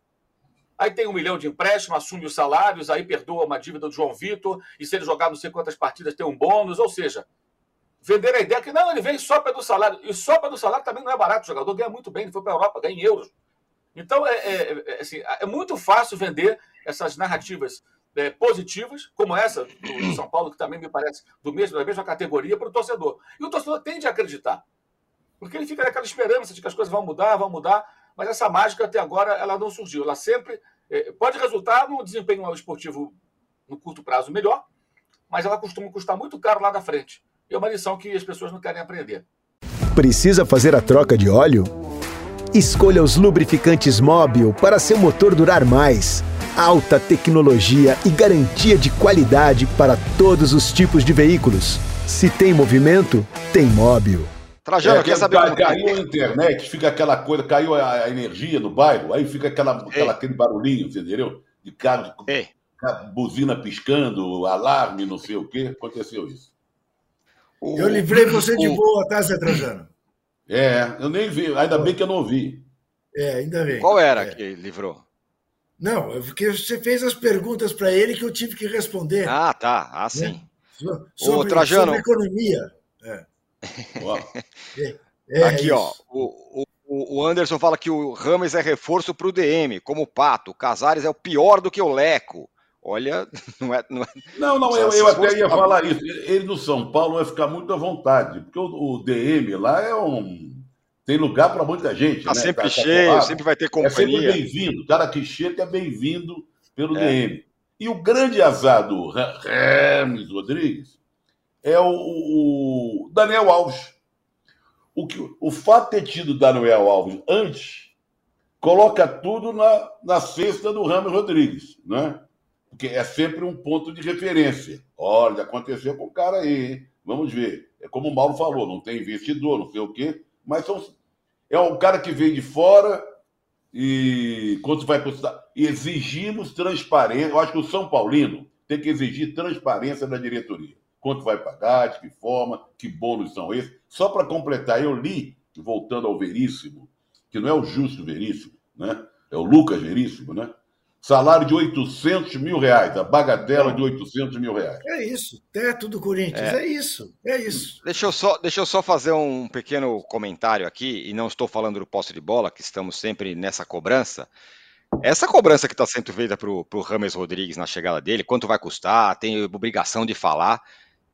S6: Aí tem um milhão de empréstimo, assume os salários, aí perdoa uma dívida do João Vitor, e se ele jogar não sei quantas partidas tem um bônus. Ou seja, vender a ideia que não, ele vem só pelo salário. E só pelo salário também não é barato. O jogador ganha muito bem, ele foi para a Europa, ganha em euros. Então, é, é, é, assim, é muito fácil vender essas narrativas é, positivas, como essa do São Paulo, que também me parece do mesmo, da mesma categoria, para o torcedor. E o torcedor tende a acreditar. Porque ele fica naquela esperança de que as coisas vão mudar, vão mudar, mas essa mágica até agora ela não surgiu. Ela sempre é, pode resultar num desempenho esportivo no curto prazo melhor, mas ela costuma custar muito caro lá na frente. E é uma lição que as pessoas não querem aprender.
S2: Precisa fazer a troca de óleo? Escolha os lubrificantes Móbil para seu motor durar mais alta tecnologia e garantia de qualidade para todos os tipos de veículos. Se tem movimento, tem móvel.
S4: Trajano, é, quer saber? Cai, caiu a internet, fica aquela coisa, caiu a, a energia no bairro, aí fica aquela, aquela aquele barulhinho, entendeu? De carro, de a buzina piscando, alarme, não sei o quê. Aconteceu isso.
S5: Eu livrei você de boa, tá, Zé Trajano?
S4: É, eu nem vi, ainda bem que eu não vi.
S5: É, ainda bem.
S3: Qual era
S5: é.
S3: que livrou?
S5: Não, é porque você fez as perguntas para ele que eu tive que responder.
S3: Ah, tá. Ah, sim.
S5: Sobre,
S3: Trajano.
S5: sobre economia. É.
S3: É, é Aqui, isso. ó. O, o, o, Anderson fala que o Rames é reforço para o DM, como o Pato. O Casares é o pior do que o Leco. Olha, não é. Não, é,
S4: não, não eu, eu até ia falar isso. Ele no São Paulo vai ficar muito à vontade, porque o, o DM lá é um. Tem lugar para muita gente.
S3: Tá
S4: né?
S3: sempre tá, cheio, tá sempre vai ter companhia. É sempre
S4: bem-vindo. O cara que chega é bem-vindo pelo é. DM. E o grande azar do Rames Rodrigues é o, o Daniel Alves. O, que, o fato de ter tido Daniel Alves antes coloca tudo na, na cesta do Rames Rodrigues, né? Porque é sempre um ponto de referência. Olha, aconteceu com o cara aí, vamos ver. É como o Mauro falou, não tem investidor, não sei o quê, mas são, é um cara que vem de fora e quando vai custar. Exigimos transparência. Eu acho que o São Paulino tem que exigir transparência da diretoria quanto vai pagar, de que forma, que bônus são esses. Só para completar, eu li, voltando ao Veríssimo, que não é o Justo Veríssimo, né? é o Lucas Veríssimo, né? Salário de 800 mil reais, a bagatela de 800 mil reais.
S5: É isso, teto do Corinthians, é, é isso, é isso.
S3: Deixa eu, só, deixa eu só fazer um pequeno comentário aqui, e não estou falando do posse de bola, que estamos sempre nessa cobrança, essa cobrança que está sendo feita para o Rames Rodrigues na chegada dele, quanto vai custar, tem obrigação de falar.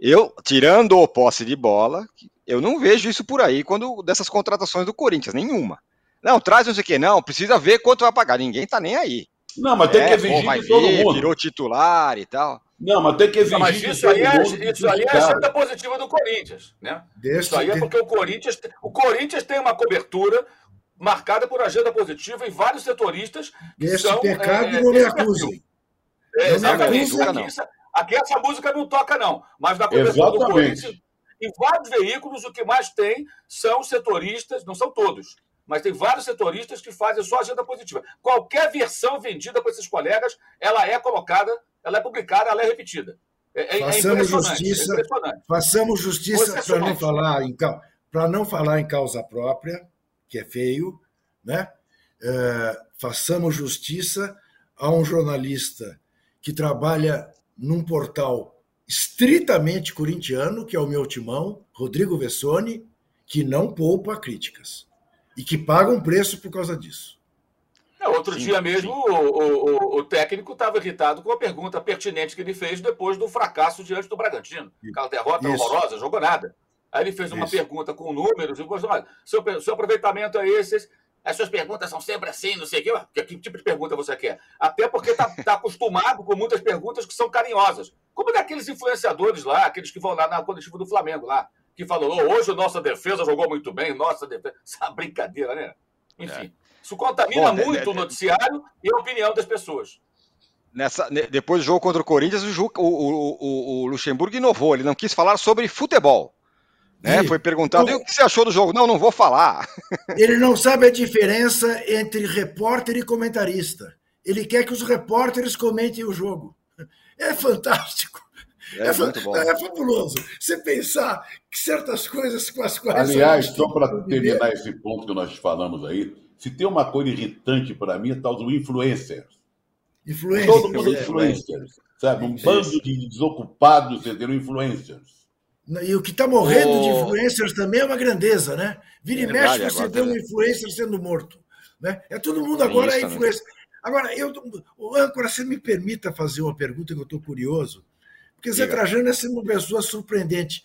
S3: Eu, tirando o posse de bola, eu não vejo isso por aí quando dessas contratações do Corinthians, nenhuma. Não, traz não sei o que, não, precisa ver quanto vai pagar, ninguém tá nem aí.
S4: Não, mas tem é, que exigir pô, de todo ver, mundo.
S3: Virou titular e tal.
S4: Não, mas tem que exigir. Não,
S6: mas isso aí, é, isso aí é a agenda positiva do Corinthians, né? Desse isso aí é porque o Corinthians, o Corinthians tem uma cobertura marcada por agenda positiva e vários setoristas
S5: que Esse são, pecado é, não me acusem.
S6: É, exatamente. Não me acusa, Aqui essa música não toca, não. Mas na cobertura do Corinthians, em vários veículos, o que mais tem são setoristas, não são todos, mas tem vários setoristas que fazem sua agenda positiva. Qualquer versão vendida para esses colegas, ela é colocada, ela é publicada, ela é repetida. É,
S5: é façamos, justiça, é façamos justiça para não falar em para não falar em causa própria, que é feio, né? É, façamos justiça a um jornalista que trabalha num portal estritamente corintiano, que é o meu timão, Rodrigo Vessone, que não poupa críticas e que paga um preço por causa disso.
S6: É, outro sim, dia mesmo, o, o, o, técnico estava irritado com a pergunta pertinente que ele fez depois do fracasso diante do Bragantino. Aquela derrota Isso. horrorosa, jogou nada. Aí ele fez uma Isso. pergunta com números e falou: olha, seu, seu aproveitamento é esse, as suas perguntas são sempre assim, não sei o quê. Que tipo de pergunta você quer? Até porque está tá acostumado com muitas perguntas que são carinhosas. Como daqueles influenciadores lá, aqueles que vão lá na coletiva do Flamengo lá, que falou, oh, hoje a nossa defesa jogou muito bem, nossa defesa. Essa brincadeira, né? Enfim. É. Isso contamina Bom, muito é, é, o noticiário e a opinião das pessoas.
S3: Nessa, depois do jogo contra o Corinthians, o, o, o, o Luxemburgo inovou. Ele não quis falar sobre futebol. Né? Foi perguntado, e o que você achou do jogo? Não, não vou falar.
S5: Ele não sabe a diferença entre repórter e comentarista. Ele quer que os repórteres comentem o jogo. É fantástico.
S3: É, é, muito bom.
S5: é fabuloso. Você pensar que certas coisas com as
S4: quais. Aliás, só para terminar esse ponto que nós falamos aí, se tem uma coisa irritante para mim, é tal do influencers.
S5: Influencers.
S4: Todo mundo é, influencers. Sabe? Um bando de desocupados, entendeu? Influencers.
S5: E o que está morrendo oh. de influencers também é uma grandeza, né? Vira é e mexe, você vê um influencer sendo morto. Né? É todo mundo agora é influencer. Agora, eu, o âncora, você me permita fazer uma pergunta que eu estou curioso, porque Zé Trajano é uma pessoa surpreendente.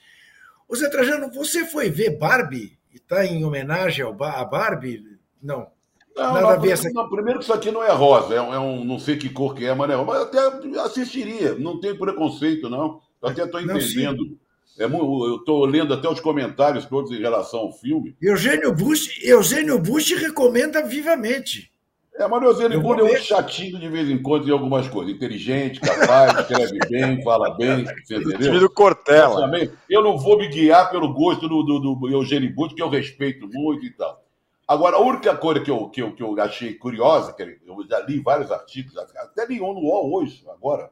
S5: O Zé Trajano, você foi ver Barbie? E está em homenagem ao ba a Barbie? Não.
S4: Não, Nada não, a ver essa... não, primeiro que isso aqui não é rosa, é um, é um, não sei que cor que é, mas não é Mas eu até assistiria, não tem preconceito, não. Eu até estou entendendo. Não, é, eu estou lendo até os comentários todos em relação ao filme.
S5: Eugênio Bush, Eugênio Bush recomenda vivamente.
S4: É, mas o Eugênio Bush é um chatinho de vez em quando em algumas coisas. Inteligente, capaz, escreve bem, fala bem, entendeu?
S3: do Cortella.
S4: Eu não vou me guiar pelo gosto do, do, do Eugênio Bush, que eu respeito muito e tal. Agora, a única coisa que eu, que eu, que eu achei curiosa, que eu já li vários artigos, até li um no UOL hoje, agora,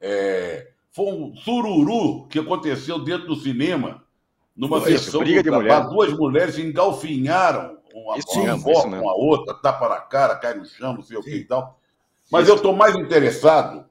S4: É, foi um sururu que aconteceu dentro do cinema, numa
S3: Isso,
S4: sessão
S3: briga
S4: do
S3: mulher.
S4: duas mulheres engalfinharam uma,
S3: Isso
S4: uma
S3: mesmo,
S4: avó
S3: isso
S4: com a outra, tapa na cara, cai no chão, não sei o que e tal. Mas eu estou mais interessado.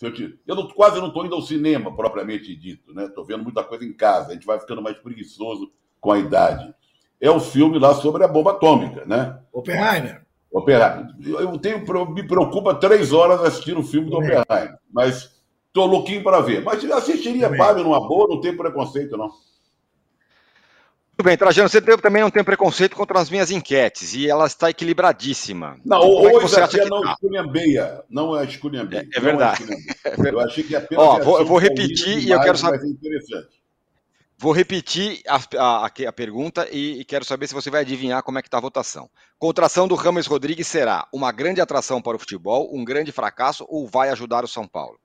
S4: Eu, te- eu não- quase não estou indo ao cinema, propriamente dito, né? Estou vendo muita coisa em casa. A gente vai ficando mais preguiçoso com a idade. É o filme lá sobre a bomba atômica, né?
S5: Oppenheimer.
S4: Oppenheimer. Eu tenho, me preocupa três horas assistir o filme do
S5: Também.
S4: Oppenheimer, mas estou louquinho para ver. Mas assistiria
S5: Também.
S4: Fábio numa boa, não tem preconceito, não.
S3: Tudo bem, Trajano, você também não tem preconceito contra as minhas enquetes, e ela está equilibradíssima.
S4: Não,
S3: Como é
S4: hoje
S3: você acha que
S4: não
S3: tá?
S4: esculhambeia. Não é esculhambeia.
S3: É- é
S4: não
S3: verdade.
S4: esculhambeia. Eu achei que apenas
S3: Ó,
S4: a
S3: vou- eu vou repetir e eu quero saber-. Vou repetir a, a- a- a pergunta e, e quero saber se você vai adivinhar como é que está a votação. Contração do Rames Rodrigues será uma grande atração para o futebol, um grande fracasso ou vai ajudar o São Paulo?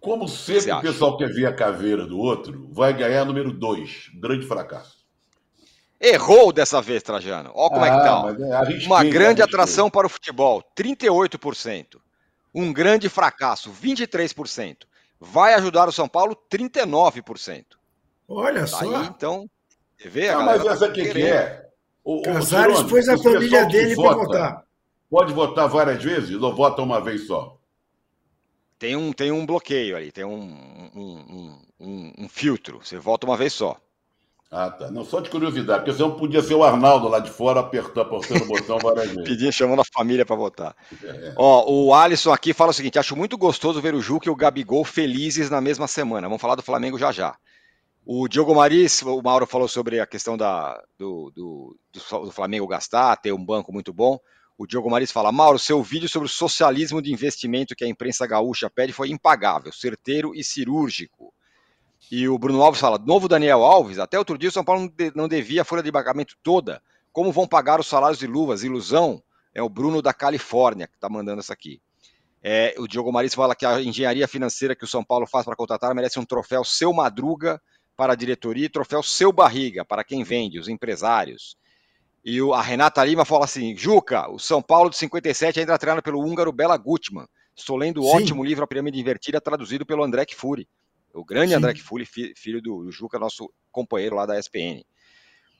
S4: Como sempre o pessoal quer ver a caveira do outro, vai ganhar número dois. Grande fracasso.
S3: Errou dessa vez, Trajano. Ó como é que tá.
S4: mas é, arrisquei,
S3: Uma grande
S4: arrisquei.
S3: atração para o futebol, 38%. Um grande fracasso, 23%. Vai ajudar o São Paulo, 39%.
S5: Olha
S3: Tá
S5: só.
S3: aí, então, você vê, a
S4: Ah,
S3: galera
S4: mas
S3: tá
S4: essa aqui que é. O, o
S5: Casares
S4: Tirone,
S5: pôs a família dele para
S4: vota,
S5: votar.
S4: Pode votar várias vezes ou vota uma vez só?
S3: Tem um, tem um bloqueio ali, tem um, um, um, um- filtro. Você volta uma vez só.
S4: Ah, tá. Não, só de curiosidade, porque senão podia ser o Arnaldo lá de fora apertando, apertando o botão várias vezes.
S3: Pedindo, chamando a família para votar.
S4: É.
S3: Ó, o Alisson aqui fala o seguinte: acho muito gostoso ver o Juca e o Gabigol felizes na mesma semana. Vamos falar do Flamengo já já. O Diogo Maris, o Mauro falou sobre a questão da, do, do, do- do Flamengo gastar, ter um banco muito bom. O Diogo Maris fala: Mauro, seu vídeo sobre o socialismo de investimento que a imprensa gaúcha pede foi impagável, certeiro e cirúrgico. E o Bruno Alves fala: novo Daniel Alves, até outro dia o São Paulo não de- não devia a folha de pagamento toda. Como vão pagar os salários de luvas? Ilusão? É o Bruno da Califórnia que está mandando essa aqui. É, o Diogo Maris fala que a engenharia financeira que o São Paulo faz para contratar merece um troféu Seu Madruga para a diretoria e troféu Seu Barriga para quem vende, os empresários. E o- a Renata Lima fala assim: Juca, o São Paulo de 57 ainda treinado pelo húngaro Bela Gutmann. Estou lendo o
S5: Sim.
S3: ótimo livro A Pirâmide Invertida, traduzido pelo André Kfouri. O grande
S5: Sim.
S3: André Kfouri, fi- filho do, Juca, nosso companheiro lá da SPN.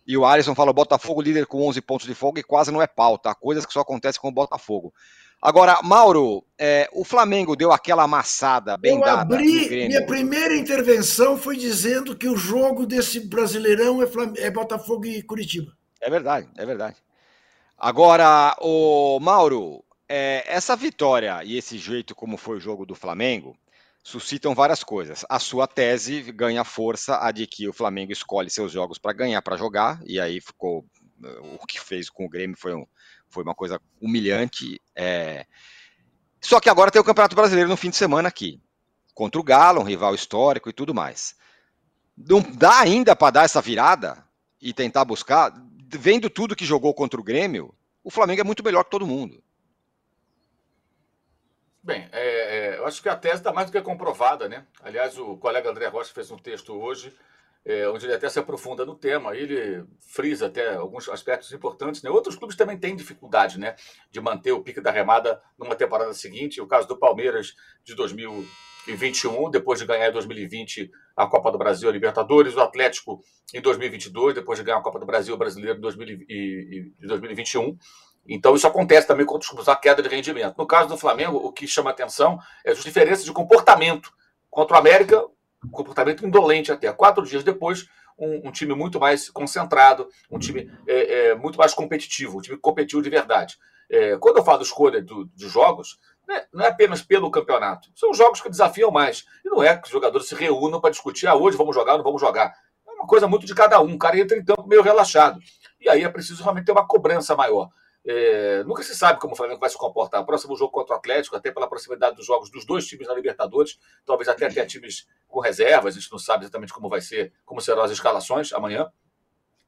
S3: E o Alisson fala: Botafogo líder com 11 pontos de folga e quase não é pauta. Coisas que só acontecem com o Botafogo. Agora, Mauro, é, o Flamengo deu aquela amassada bem
S5: Eu
S3: dada.
S5: abri, minha primeira intervenção foi dizendo que o jogo desse Brasileirão é, Flam- é Botafogo e Curitiba.
S3: É verdade, é verdade. Agora, o Mauro, é, essa vitória e esse jeito como foi o jogo do Flamengo suscitam várias coisas. A sua tese ganha força a de que o Flamengo escolhe seus jogos para ganhar, para jogar, e aí ficou o que fez com o Grêmio foi, um, foi uma coisa humilhante. é. Só que agora tem o Campeonato Brasileiro no fim de semana aqui, contra o Galo, um rival histórico e tudo mais. Não dá ainda para dar essa virada e tentar buscar, vendo tudo que jogou contra o Grêmio, o Flamengo é muito melhor que todo mundo.
S6: Bem, é, é, eu acho que a tese está mais do que comprovada, né? Aliás, o colega André Rocha fez um texto hoje, é, onde ele até se aprofunda no tema, ele frisa até alguns aspectos importantes. Né? Outros clubes também têm dificuldade né, de manter o pique da remada numa temporada seguinte. O caso do Palmeiras de 2021, depois de ganhar em 2020 a Copa do Brasil, a Libertadores, o Atlético em 2022, depois de ganhar a Copa do Brasil, o Brasileiro em 2000 e- e- de 2021. Então, isso acontece também com a queda de rendimento. No caso do Flamengo, o que chama atenção é as diferenças de comportamento. Contra o América, comportamento indolente até. Quatro dias depois, um, um time muito mais concentrado, um time é, é, muito mais competitivo, um time que competiu de verdade. É, quando eu falo escolha do, de jogos, não é apenas pelo campeonato. São jogos que desafiam mais. E não é que os jogadores se reúnam para discutir, ah, hoje vamos jogar, não vamos jogar. É uma coisa muito de cada um. O cara entra em campo meio relaxado. E aí é preciso realmente ter uma cobrança maior. É, nunca se sabe como o Flamengo vai se comportar. O próximo jogo contra o Atlético, até pela proximidade dos jogos dos dois times na Libertadores, talvez até tenha times com reservas, a gente não sabe exatamente como vai ser, como serão as escalações amanhã.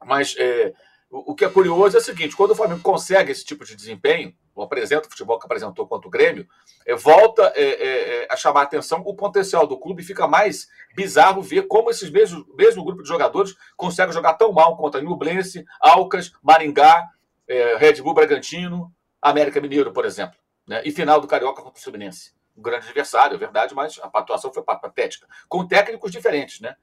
S6: Mas é, o, que é curioso é o seguinte: quando o Flamengo consegue esse tipo de desempenho, ou apresenta o futebol que apresentou contra o Grêmio, é, volta é, é, é, a chamar a atenção o potencial do clube fica mais bizarro ver como esses mesmos mesmo grupo de jogadores consegue jogar tão mal contra Nublense, Alcas, Maringá, é, Red Bull Bragantino, América Mineiro, por exemplo, né? e final do Carioca contra o Fluminense. um grande adversário, é verdade, mas a atuação foi patética. Com técnicos diferentes, né?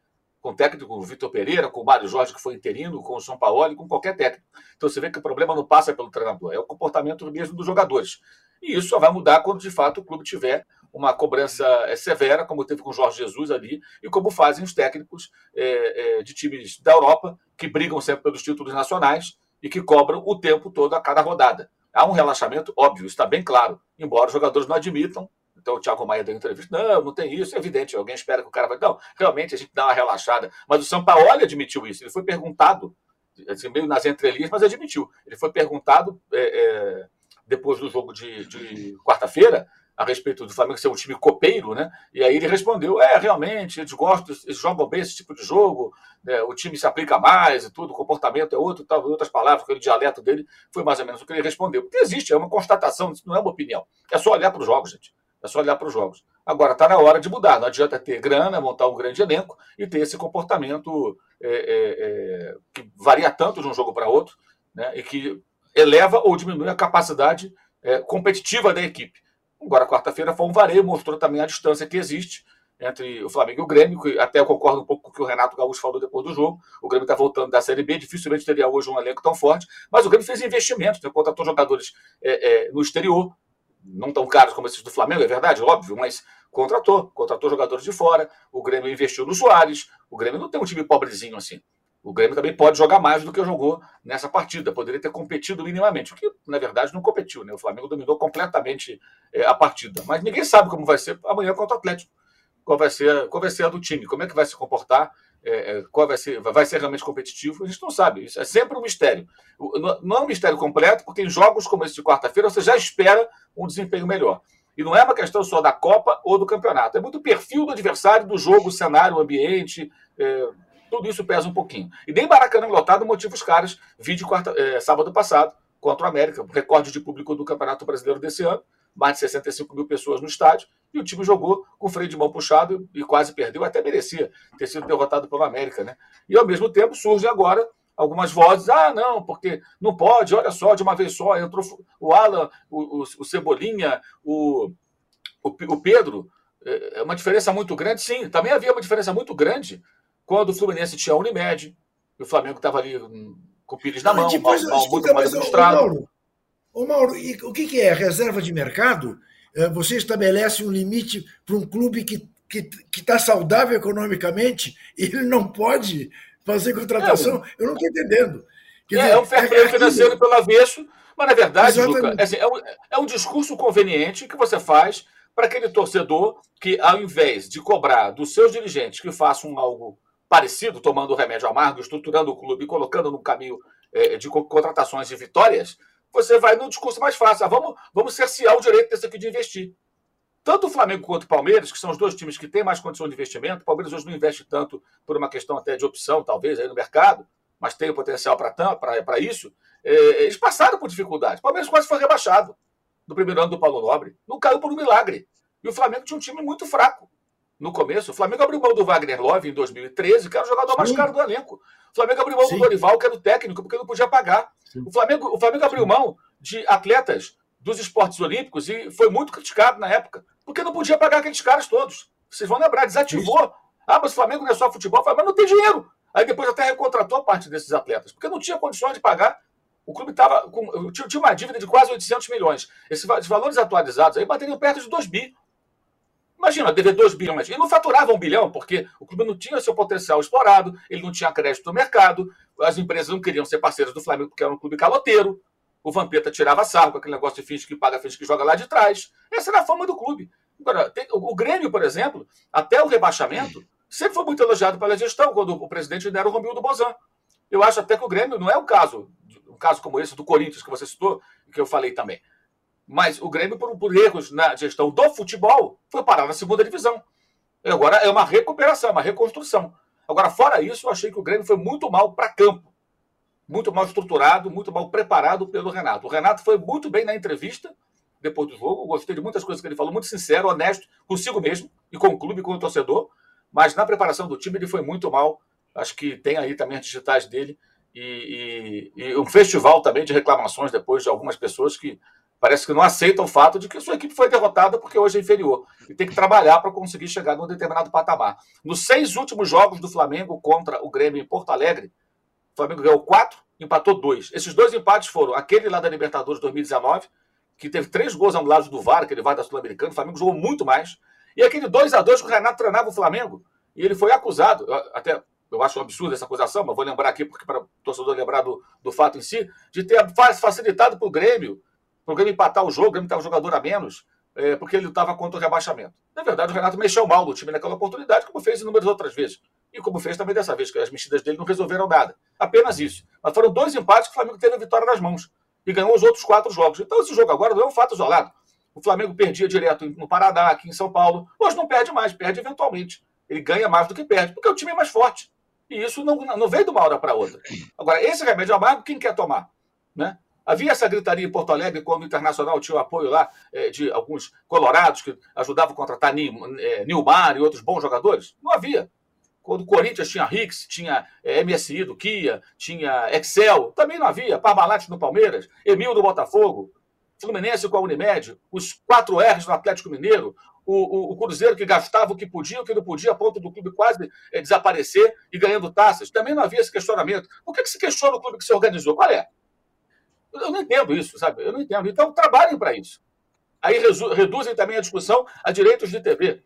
S6: Com o técnico Vitor Pereira, com o Mário Jorge, que foi interino, com o São Paulo, com qualquer técnico. Então você vê que o problema não passa pelo treinador, é o comportamento mesmo dos jogadores. E isso só vai mudar quando, de fato, o clube tiver uma cobrança eh, severa, como teve com o Jorge Jesus ali, e como fazem os técnicos é, é, de times da Europa, que brigam sempre pelos títulos nacionais e que cobram o tempo todo a cada rodada. Há um relaxamento, óbvio, está bem claro, embora os jogadores não admitam. Então o Thiago Maia deu entrevista, não, não tem isso, é evidente, alguém espera que o cara vai. Não, realmente a gente dá uma relaxada. Mas o Sampaoli admitiu isso, ele foi perguntado, assim, meio nas entrelinhas, mas admitiu. Ele foi perguntado é, é, depois do jogo de, de quarta-feira a respeito do Flamengo ser um time copeiro, né? E aí ele respondeu: é, realmente, eles gostam, eles jogam bem esse tipo de jogo, né? o time se aplica mais e tudo, o comportamento é outro, tal, outras palavras, aquele dialeto dele foi mais ou menos o que ele respondeu. Porque existe, é uma constatação, não é uma opinião. É só olhar para os jogos, gente. É só olhar para os jogos. Agora está na hora de mudar. Não adianta ter grana, montar um grande elenco e ter esse comportamento é, é, é, que varia tanto de um jogo para outro, né? E que eleva ou diminui a capacidade é, competitiva da equipe. Agora, quarta-feira foi um vareio, mostrou também a distância que existe entre o Flamengo e o Grêmio, que até eu concordo um pouco com o que o Renato Gaúcho falou depois do jogo. O Grêmio está voltando da Série B, dificilmente teria hoje um elenco tão forte, mas o Grêmio fez investimentos, né? contratou jogadores é, é, no exterior, não tão caros como esses do Flamengo, é verdade, óbvio, mas contratou, contratou jogadores de fora. O Grêmio investiu no Soares. O Grêmio não tem um time pobrezinho assim. O Grêmio também pode jogar mais do que jogou nessa partida. Poderia ter competido minimamente, o que, na verdade, não competiu. Né? O Flamengo dominou completamente é, a partida. Mas ninguém sabe como vai ser amanhã contra o Atlético. Qual vai ser, qual vai ser a do time, como é que vai se comportar, é, é qual vai ser, vai ser realmente competitivo, a gente não sabe. Isso é sempre um mistério. Não é um mistério completo, porque em jogos como esse de quarta-feira você já espera um desempenho melhor. E não é uma questão só da Copa ou do campeonato. É muito o perfil do adversário, do jogo, o cenário, o ambiente. É, tudo isso pesa um pouquinho. E nem Maracanã lotado motiva os caras. Vídeo quarta, é, sábado passado contra o América, recorde de público do Campeonato Brasileiro desse ano, mais de 65 mil pessoas no estádio, e o time jogou com freio de mão puxado e quase perdeu, até merecia ter sido derrotado pelo América. Né? E ao mesmo tempo surge agora algumas vozes, ah, não, porque não pode, olha só, de uma vez só, entrou o Alan, o, o, o Cebolinha, o, o, o Pedro, é, é uma diferença muito grande, sim, também havia uma diferença muito grande quando o Fluminense tinha a Unimed, e o Flamengo estava ali com o Pires na mão, depois, mal, mal, muito mais administrado. Ô Mauro,
S5: ô Mauro e o que, que é? Reserva de mercado? É, você estabelece um limite para um clube que que está saudável economicamente e ele não pode fazer contratação? É, eu não estou entendendo.
S6: Quer é, dizer, é um fair play é financeiro pelo avesso, mas na verdade, Luca, é, assim, é, um, é um discurso conveniente que você faz para aquele torcedor que, ao invés de cobrar dos seus dirigentes que façam algo parecido, tomando remédio amargo, estruturando o clube e colocando no caminho é, de contratações e vitórias, você vai no discurso mais fácil. Ah, vamos, vamos cercear o direito desse aqui de investir. Tanto o Flamengo quanto o Palmeiras, que são os dois times que têm mais condição de investimento, o Palmeiras hoje não investe tanto por uma questão até de opção, talvez, aí no mercado, mas tem o potencial para isso, é, eles passaram por dificuldades. O Palmeiras quase foi rebaixado no primeiro ano do Paulo Nobre. Não caiu por um milagre. E o Flamengo tinha um time muito fraco no começo. O Flamengo abriu mão do Wagner Love em 2013, que era o jogador mais caro do elenco. O Flamengo abriu mão Sim. do Dorival, que era o técnico, porque não podia pagar. O Flamengo, o Flamengo abriu mão de atletas dos esportes olímpicos e foi muito criticado na época, porque não podia pagar aqueles caras todos. Vocês vão lembrar, desativou. Isso. Ah, mas o Flamengo não é só futebol, mas não tem dinheiro. Aí depois até recontratou a parte desses atletas, porque não tinha condições de pagar. O clube estava com. Tinha uma dívida de quase 800 milhões. Esses valores atualizados aí bateriam perto de 2 bi. Imagina, dever 2 bilhões. E não faturava um bilhão, porque o clube não tinha seu potencial explorado, ele não tinha crédito no mercado, as empresas não queriam ser parceiras do Flamengo porque era um clube caloteiro. O Vampeta tirava sarro com aquele negócio de finge que paga, finge que joga lá de trás. Essa era a fama do clube. Agora, tem, o, o Grêmio, por exemplo, até o rebaixamento, sempre foi muito elogiado pela gestão, quando o presidente era o Romildo Bozan. Eu acho até que o Grêmio não é um caso, um caso como esse do Corinthians, que você citou, que eu falei também. Mas o Grêmio, por, por erros na gestão do futebol, foi parar na segunda divisão. E agora é uma recuperação, uma reconstrução. Agora, fora isso, eu achei que o Grêmio foi muito mal para campo. Muito mal estruturado, muito mal preparado pelo Renato. O Renato foi muito bem na entrevista depois do jogo. Gostei de muitas coisas que ele falou, muito sincero, honesto consigo mesmo e com o clube, com o torcedor. Mas na preparação do time ele foi muito mal. Acho que tem aí também as digitais dele e, e, e um festival também de reclamações depois de algumas pessoas que Parece que não aceita o fato de que sua equipe foi derrotada porque hoje é inferior. E tem que trabalhar para conseguir chegar num determinado patamar. Nos seis últimos jogos do Flamengo contra o Grêmio em Porto Alegre, o Flamengo ganhou quatro, empatou dois. Esses dois empates foram aquele lá da Libertadores 2019, que teve três gols anulados do VAR, aquele VAR da Sul-Americana, o Flamengo jogou muito mais. E aquele 2 a 2 que o Renato treinava o Flamengo. E ele foi acusado, até eu acho um absurdo essa acusação, mas vou lembrar aqui, porque para o torcedor lembrar do, do fato em si, de ter facilitado para o Grêmio, para o Grêmio empatar o jogo, o Grêmio estava um jogador a menos, é, porque ele estava contra o rebaixamento. Na verdade, o Renato mexeu mal no time naquela oportunidade, como fez inúmeras outras vezes. E como fez também dessa vez, que as mexidas dele não resolveram nada. Apenas isso. Mas foram dois empates que o Flamengo teve a vitória nas mãos. E ganhou os outros quatro jogos. Então, esse jogo agora não é um fato isolado. O Flamengo perdia direto no Paraná, aqui em São Paulo. Hoje não perde mais, perde eventualmente. Ele ganha mais do que perde, porque o time é mais forte. E isso não, não veio de uma hora para outra. Agora, esse remédio amargo, quem quer tomar? Né? Havia essa gritaria em Porto Alegre quando o Internacional tinha o apoio lá é, de alguns colorados que ajudavam a contratar é, Nilmar e outros bons jogadores? Não havia. Quando o Corinthians tinha Rix, tinha é, MSI do Kia, tinha Excel, também não havia. Parmalat no Palmeiras, Emil do Botafogo, Fluminense com a Unimed, os quatro R's do Atlético Mineiro, o, o, o, Cruzeiro que gastava o que podia, o que não podia, a ponto do clube quase é, desaparecer e ganhando taças. Também não havia esse questionamento. Por que, que se questiona o clube que se organizou? Qual é? Eu não entendo isso, sabe? Eu não entendo. Então, trabalhem para isso. Aí reduzem também a discussão a direitos de TV.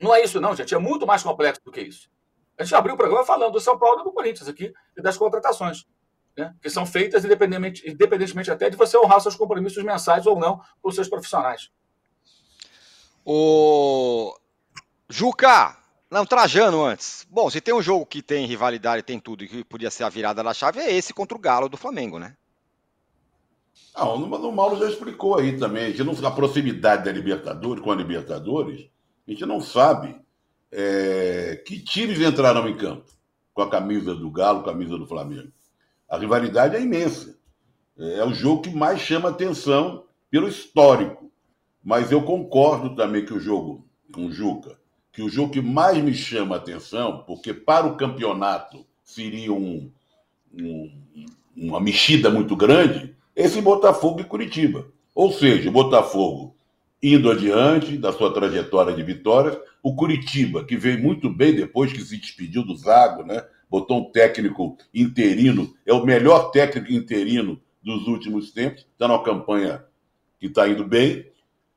S6: Não é isso, não, gente. É muito mais complexo do que isso. A gente abriu o programa falando do São Paulo e do Corinthians aqui e das contratações, né? que são feitas independentemente, independentemente até de você honrar seus compromissos mensais ou não com os seus profissionais.
S3: O Juca, não, Trajano antes. Bom, se tem um jogo que tem rivalidade, tem tudo, e que podia ser a virada da chave, é esse contra o Galo do Flamengo, né?
S4: Não, o Mauro já explicou aí também. A, gente não, proximidade da Libertadores com a Libertadores, a gente não sabe é, que times entraram em campo com a camisa do Galo, camisa do Flamengo. A rivalidade é imensa. É, é o jogo que mais chama atenção pelo histórico. Mas eu concordo também que o jogo, com o Juca, que o jogo que mais me chama atenção, porque para o campeonato seria um, um, uma mexida muito grande, esse Botafogo e Curitiba. Ou seja, o Botafogo indo adiante da sua trajetória de vitórias, o Curitiba, que veio muito bem depois que se despediu do Zago, né? botou um técnico interino, é o melhor técnico interino dos últimos tempos, está numa campanha que está indo bem,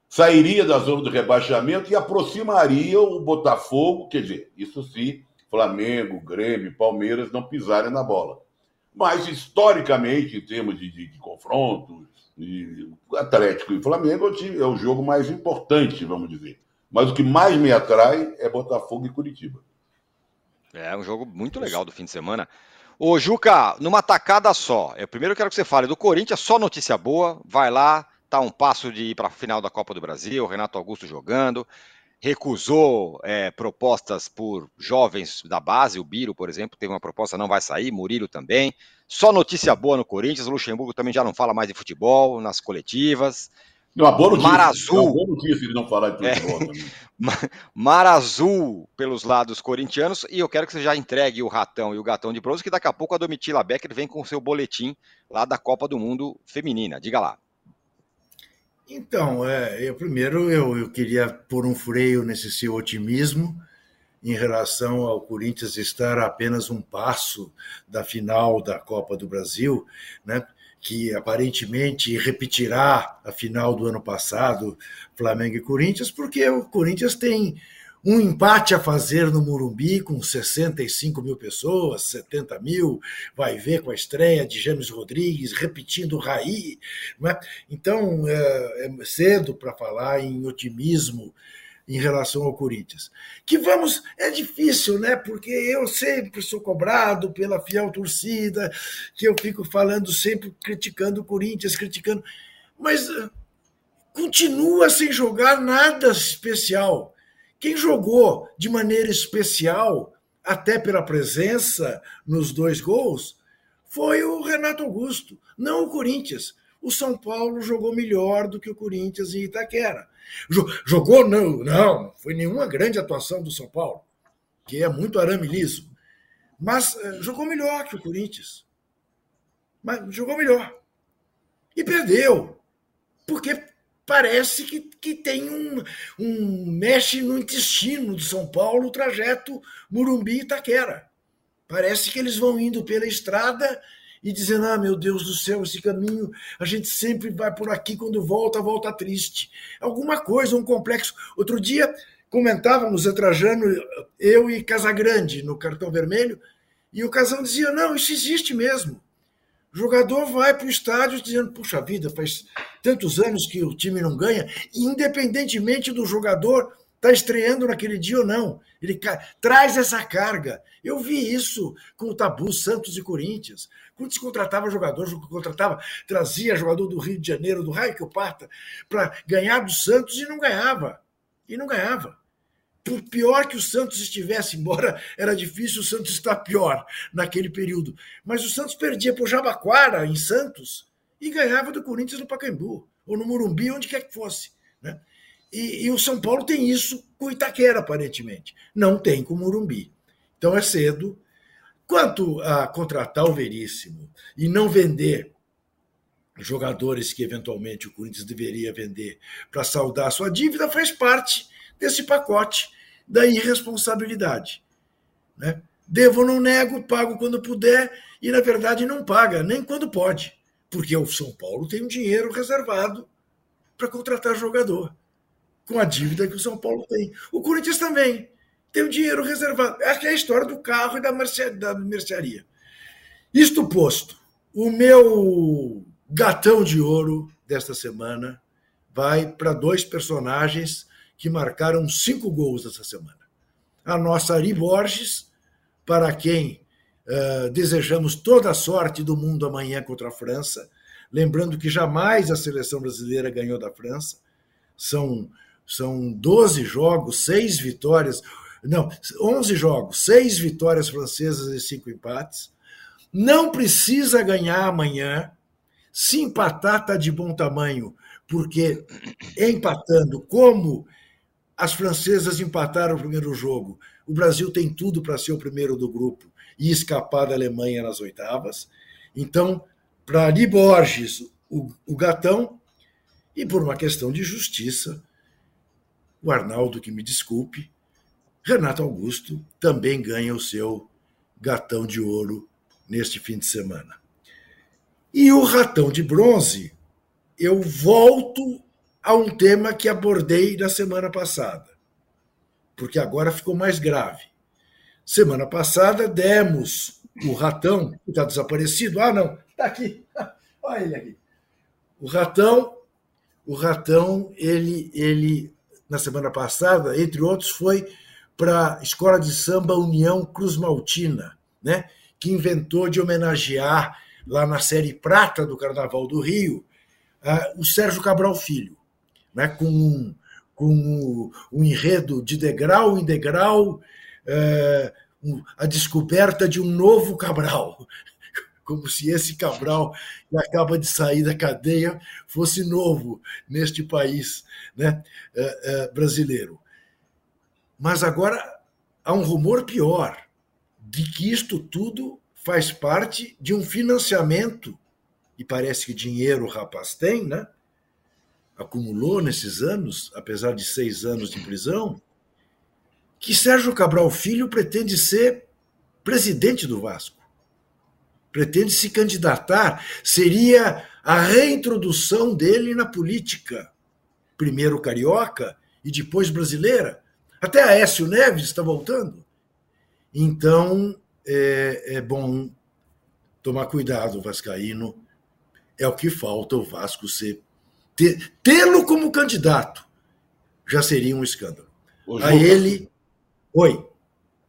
S4: sairia da zona do rebaixamento e aproximaria o Botafogo, quer dizer, isso se Flamengo, Grêmio, Palmeiras não pisarem na bola. Mas, historicamente, em termos de, de, de confronto, de Atlético e Flamengo é o jogo mais importante, vamos dizer. Mas o que mais me atrai é Botafogo e Curitiba.
S3: É um jogo muito legal do fim de semana. Ô, Juca, numa tacada só. Eu primeiro quero que você fale do Corinthians, só notícia boa. Vai lá, está um passo de ir para a final da Copa do Brasil, Renato Augusto jogando, recusou é, propostas por jovens da base, o Biro, por exemplo, teve uma proposta, não vai sair, Murilo também. Só notícia boa no Corinthians, o Luxemburgo também já não fala mais de futebol nas coletivas.
S4: Não,
S3: Mar Azul.
S4: ele não falar de futebol é. também.
S3: Mar Azul pelos lados corintianos, e eu quero que você já entregue o ratão e o gatão de bronze, que daqui a pouco a Domitila Becker vem com o seu boletim lá da Copa do Mundo Feminina. Diga lá.
S5: Então, é, eu primeiro eu, eu queria pôr um freio nesse seu otimismo em relação ao Corinthians estar apenas um passo da final da Copa do Brasil, né? que aparentemente repetirá a final do ano passado, Flamengo e Corinthians, porque o Corinthians tem um empate a fazer no Morumbi com 65 mil pessoas, 70 mil, vai ver com a estreia de James Rodrigues, repetindo Raí. É? Então, é, é cedo para falar em otimismo em relação ao Corinthians. Que vamos, é difícil, né? Porque eu sempre sou cobrado pela fiel torcida, que eu fico falando sempre criticando o Corinthians, criticando, mas eh, continua sem jogar nada especial. Quem jogou de maneira especial, até pela presença nos dois gols, foi o Renato Augusto, não o Corinthians. O São Paulo jogou melhor do que o Corinthians em Itaquera. Jogou, não, não, foi nenhuma grande atuação do São Paulo, que é muito arame liso. Mas eh, jogou melhor que o Corinthians. Mas jogou melhor. E perdeu. porque parece que, que tem um, um mexe no intestino de São Paulo o trajeto Murumbi-Itaquera. Parece que eles vão indo pela estrada e dizendo: Ah, meu Deus do céu, esse caminho, a gente sempre vai por aqui, quando volta, volta triste. Alguma coisa, um complexo. Outro dia comentávamos, Zé Trajano, eu e Casagrande no cartão vermelho, e o Casão dizia: Não, isso existe mesmo. O jogador vai para o estádio dizendo: Puxa vida, faz tantos anos que o time não ganha, independentemente do jogador está estreando naquele dia ou não. Ele traz essa carga. Eu vi isso com o tabu Santos e Corinthians. Quando se contratava jogador, contratava, trazia jogador do Rio de Janeiro, do Raio que o parta, para ganhar do Santos e não ganhava. E não ganhava. Por pior que o Santos estivesse, embora era difícil o Santos estar pior naquele período. Mas o Santos perdia para o Jabaquara, em Santos, e ganhava do Corinthians no Pacaembu, ou no Morumbi, onde quer que fosse. Né? E, e, o São Paulo tem isso com Itaquera, aparentemente. Não tem com o Morumbi. Então é cedo. Quanto a contratar o Veríssimo e não vender jogadores que eventualmente o Corinthians deveria vender para saldar sua dívida, faz parte desse pacote da irresponsabilidade. Né? Devo, não nego, pago quando puder e, na verdade, não paga, nem quando pode, porque o São Paulo tem um dinheiro reservado para contratar jogador com a dívida que o São Paulo tem. O Corinthians também tem o dinheiro reservado. Essa é a história do carro e da, da mercearia. Isto posto, o meu gatão de ouro desta semana vai para dois personagens que marcaram cinco gols essa semana. A nossa Ari Borges, para quem uh, desejamos toda a sorte do mundo amanhã contra a França, lembrando que jamais a seleção brasileira ganhou da França, são são 12 jogos, 6 vitórias, não, 11 jogos, 6 vitórias francesas e 5 empates. Não precisa ganhar amanhã. Se empatar, está de bom tamanho, porque empatando, como as francesas empataram o primeiro jogo, o Brasil tem tudo para ser o primeiro do grupo e escapar da Alemanha nas oitavas. Então, para Ari Borges, o, o gatão, e por uma questão de justiça, o Arnaldo, que me desculpe, Renato Augusto também ganha o seu gatão de ouro neste fim de semana. E o ratão de bronze, eu volto a um tema que abordei na semana passada, porque agora ficou mais grave. Semana passada demos o ratão, que está desaparecido. Ah, não, está aqui. Olha ele aqui. O ratão, o ratão, ele, ele na semana passada, entre outros, foi para a Escola de Samba União Cruz Maltina, né? que inventou de homenagear, lá na série Prata do Carnaval do Rio, uh, o Sérgio Cabral Filho, né? com, com um, um enredo de degrau em degrau, um, a descoberta de um novo Cabral, como se esse Cabral que acaba de sair da cadeia fosse novo neste país né, é, é, brasileiro. Mas agora há um rumor pior, de que isto tudo faz parte de um financiamento, e parece que dinheiro o rapaz tem, né? Acumulou nesses anos, apesar de seis anos de prisão, que Sérgio Cabral Filho pretende ser presidente do Vasco pretende se candidatar, seria a reintrodução dele na política. Primeiro carioca e depois brasileira. Até a Aécio Neves está voltando. Então, é, é bom tomar cuidado, Vascaíno. É o que falta o Vasco ser. Tê-lo como candidato já seria um escândalo. a ele. Oi.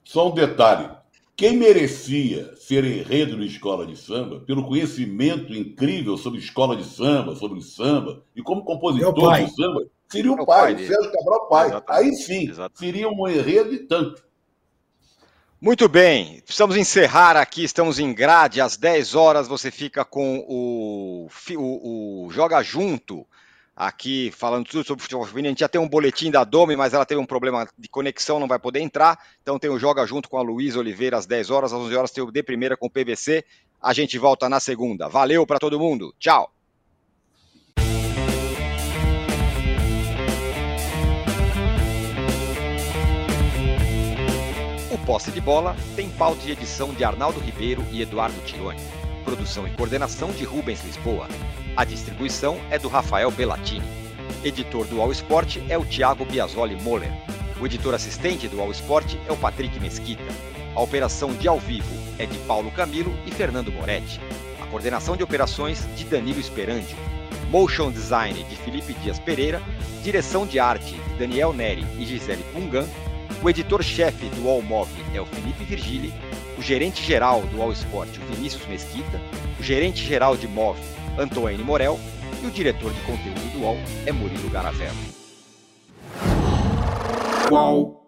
S4: Só um detalhe. Quem merecia ser enredo de escola de samba, pelo conhecimento incrível sobre escola de samba, sobre samba, e como compositor de samba, seria o, pai, pai Sérgio Cabral pai. Exatamente. Aí sim, Exatamente. seria um enredo e tanto.
S3: Muito bem, precisamos encerrar aqui, estamos em grade, às 10 horas você fica com o, o, o Joga Junto, aqui falando tudo sobre futebol feminino. A gente já tem um boletim da Domi, mas ela teve um problema de conexão, não vai poder entrar. Então tem o Joga Junto com a Luísa Oliveira às 10 horas, às 11 horas tem o De Primeira com o PVC. A gente volta na segunda. Valeu para todo mundo. Tchau. Posse de Bola tem pauta e edição de Arnaldo Ribeiro e Eduardo Tironi. Produção e coordenação de Rubens Lisboa. A distribuição é do Rafael Bellatini. Editor do All Sport é o Thiago Biasoli Moller. O editor assistente do All Sport é o Patrick Mesquita. A operação de ao vivo é de Paulo Camilo e Fernando Moretti. A coordenação de operações de Danilo Esperandio. Motion Design de Felipe Dias Pereira. Direção de arte de Daniel Neri e Gisele Pungan. O editor-chefe do All Move é o Felipe Virgili. O gerente-geral do All Sport, o Vinícius Mesquita. O gerente-geral de Move, Antoine Morel. E o diretor de conteúdo do UOL é Murilo Garavello.
S7: Qual?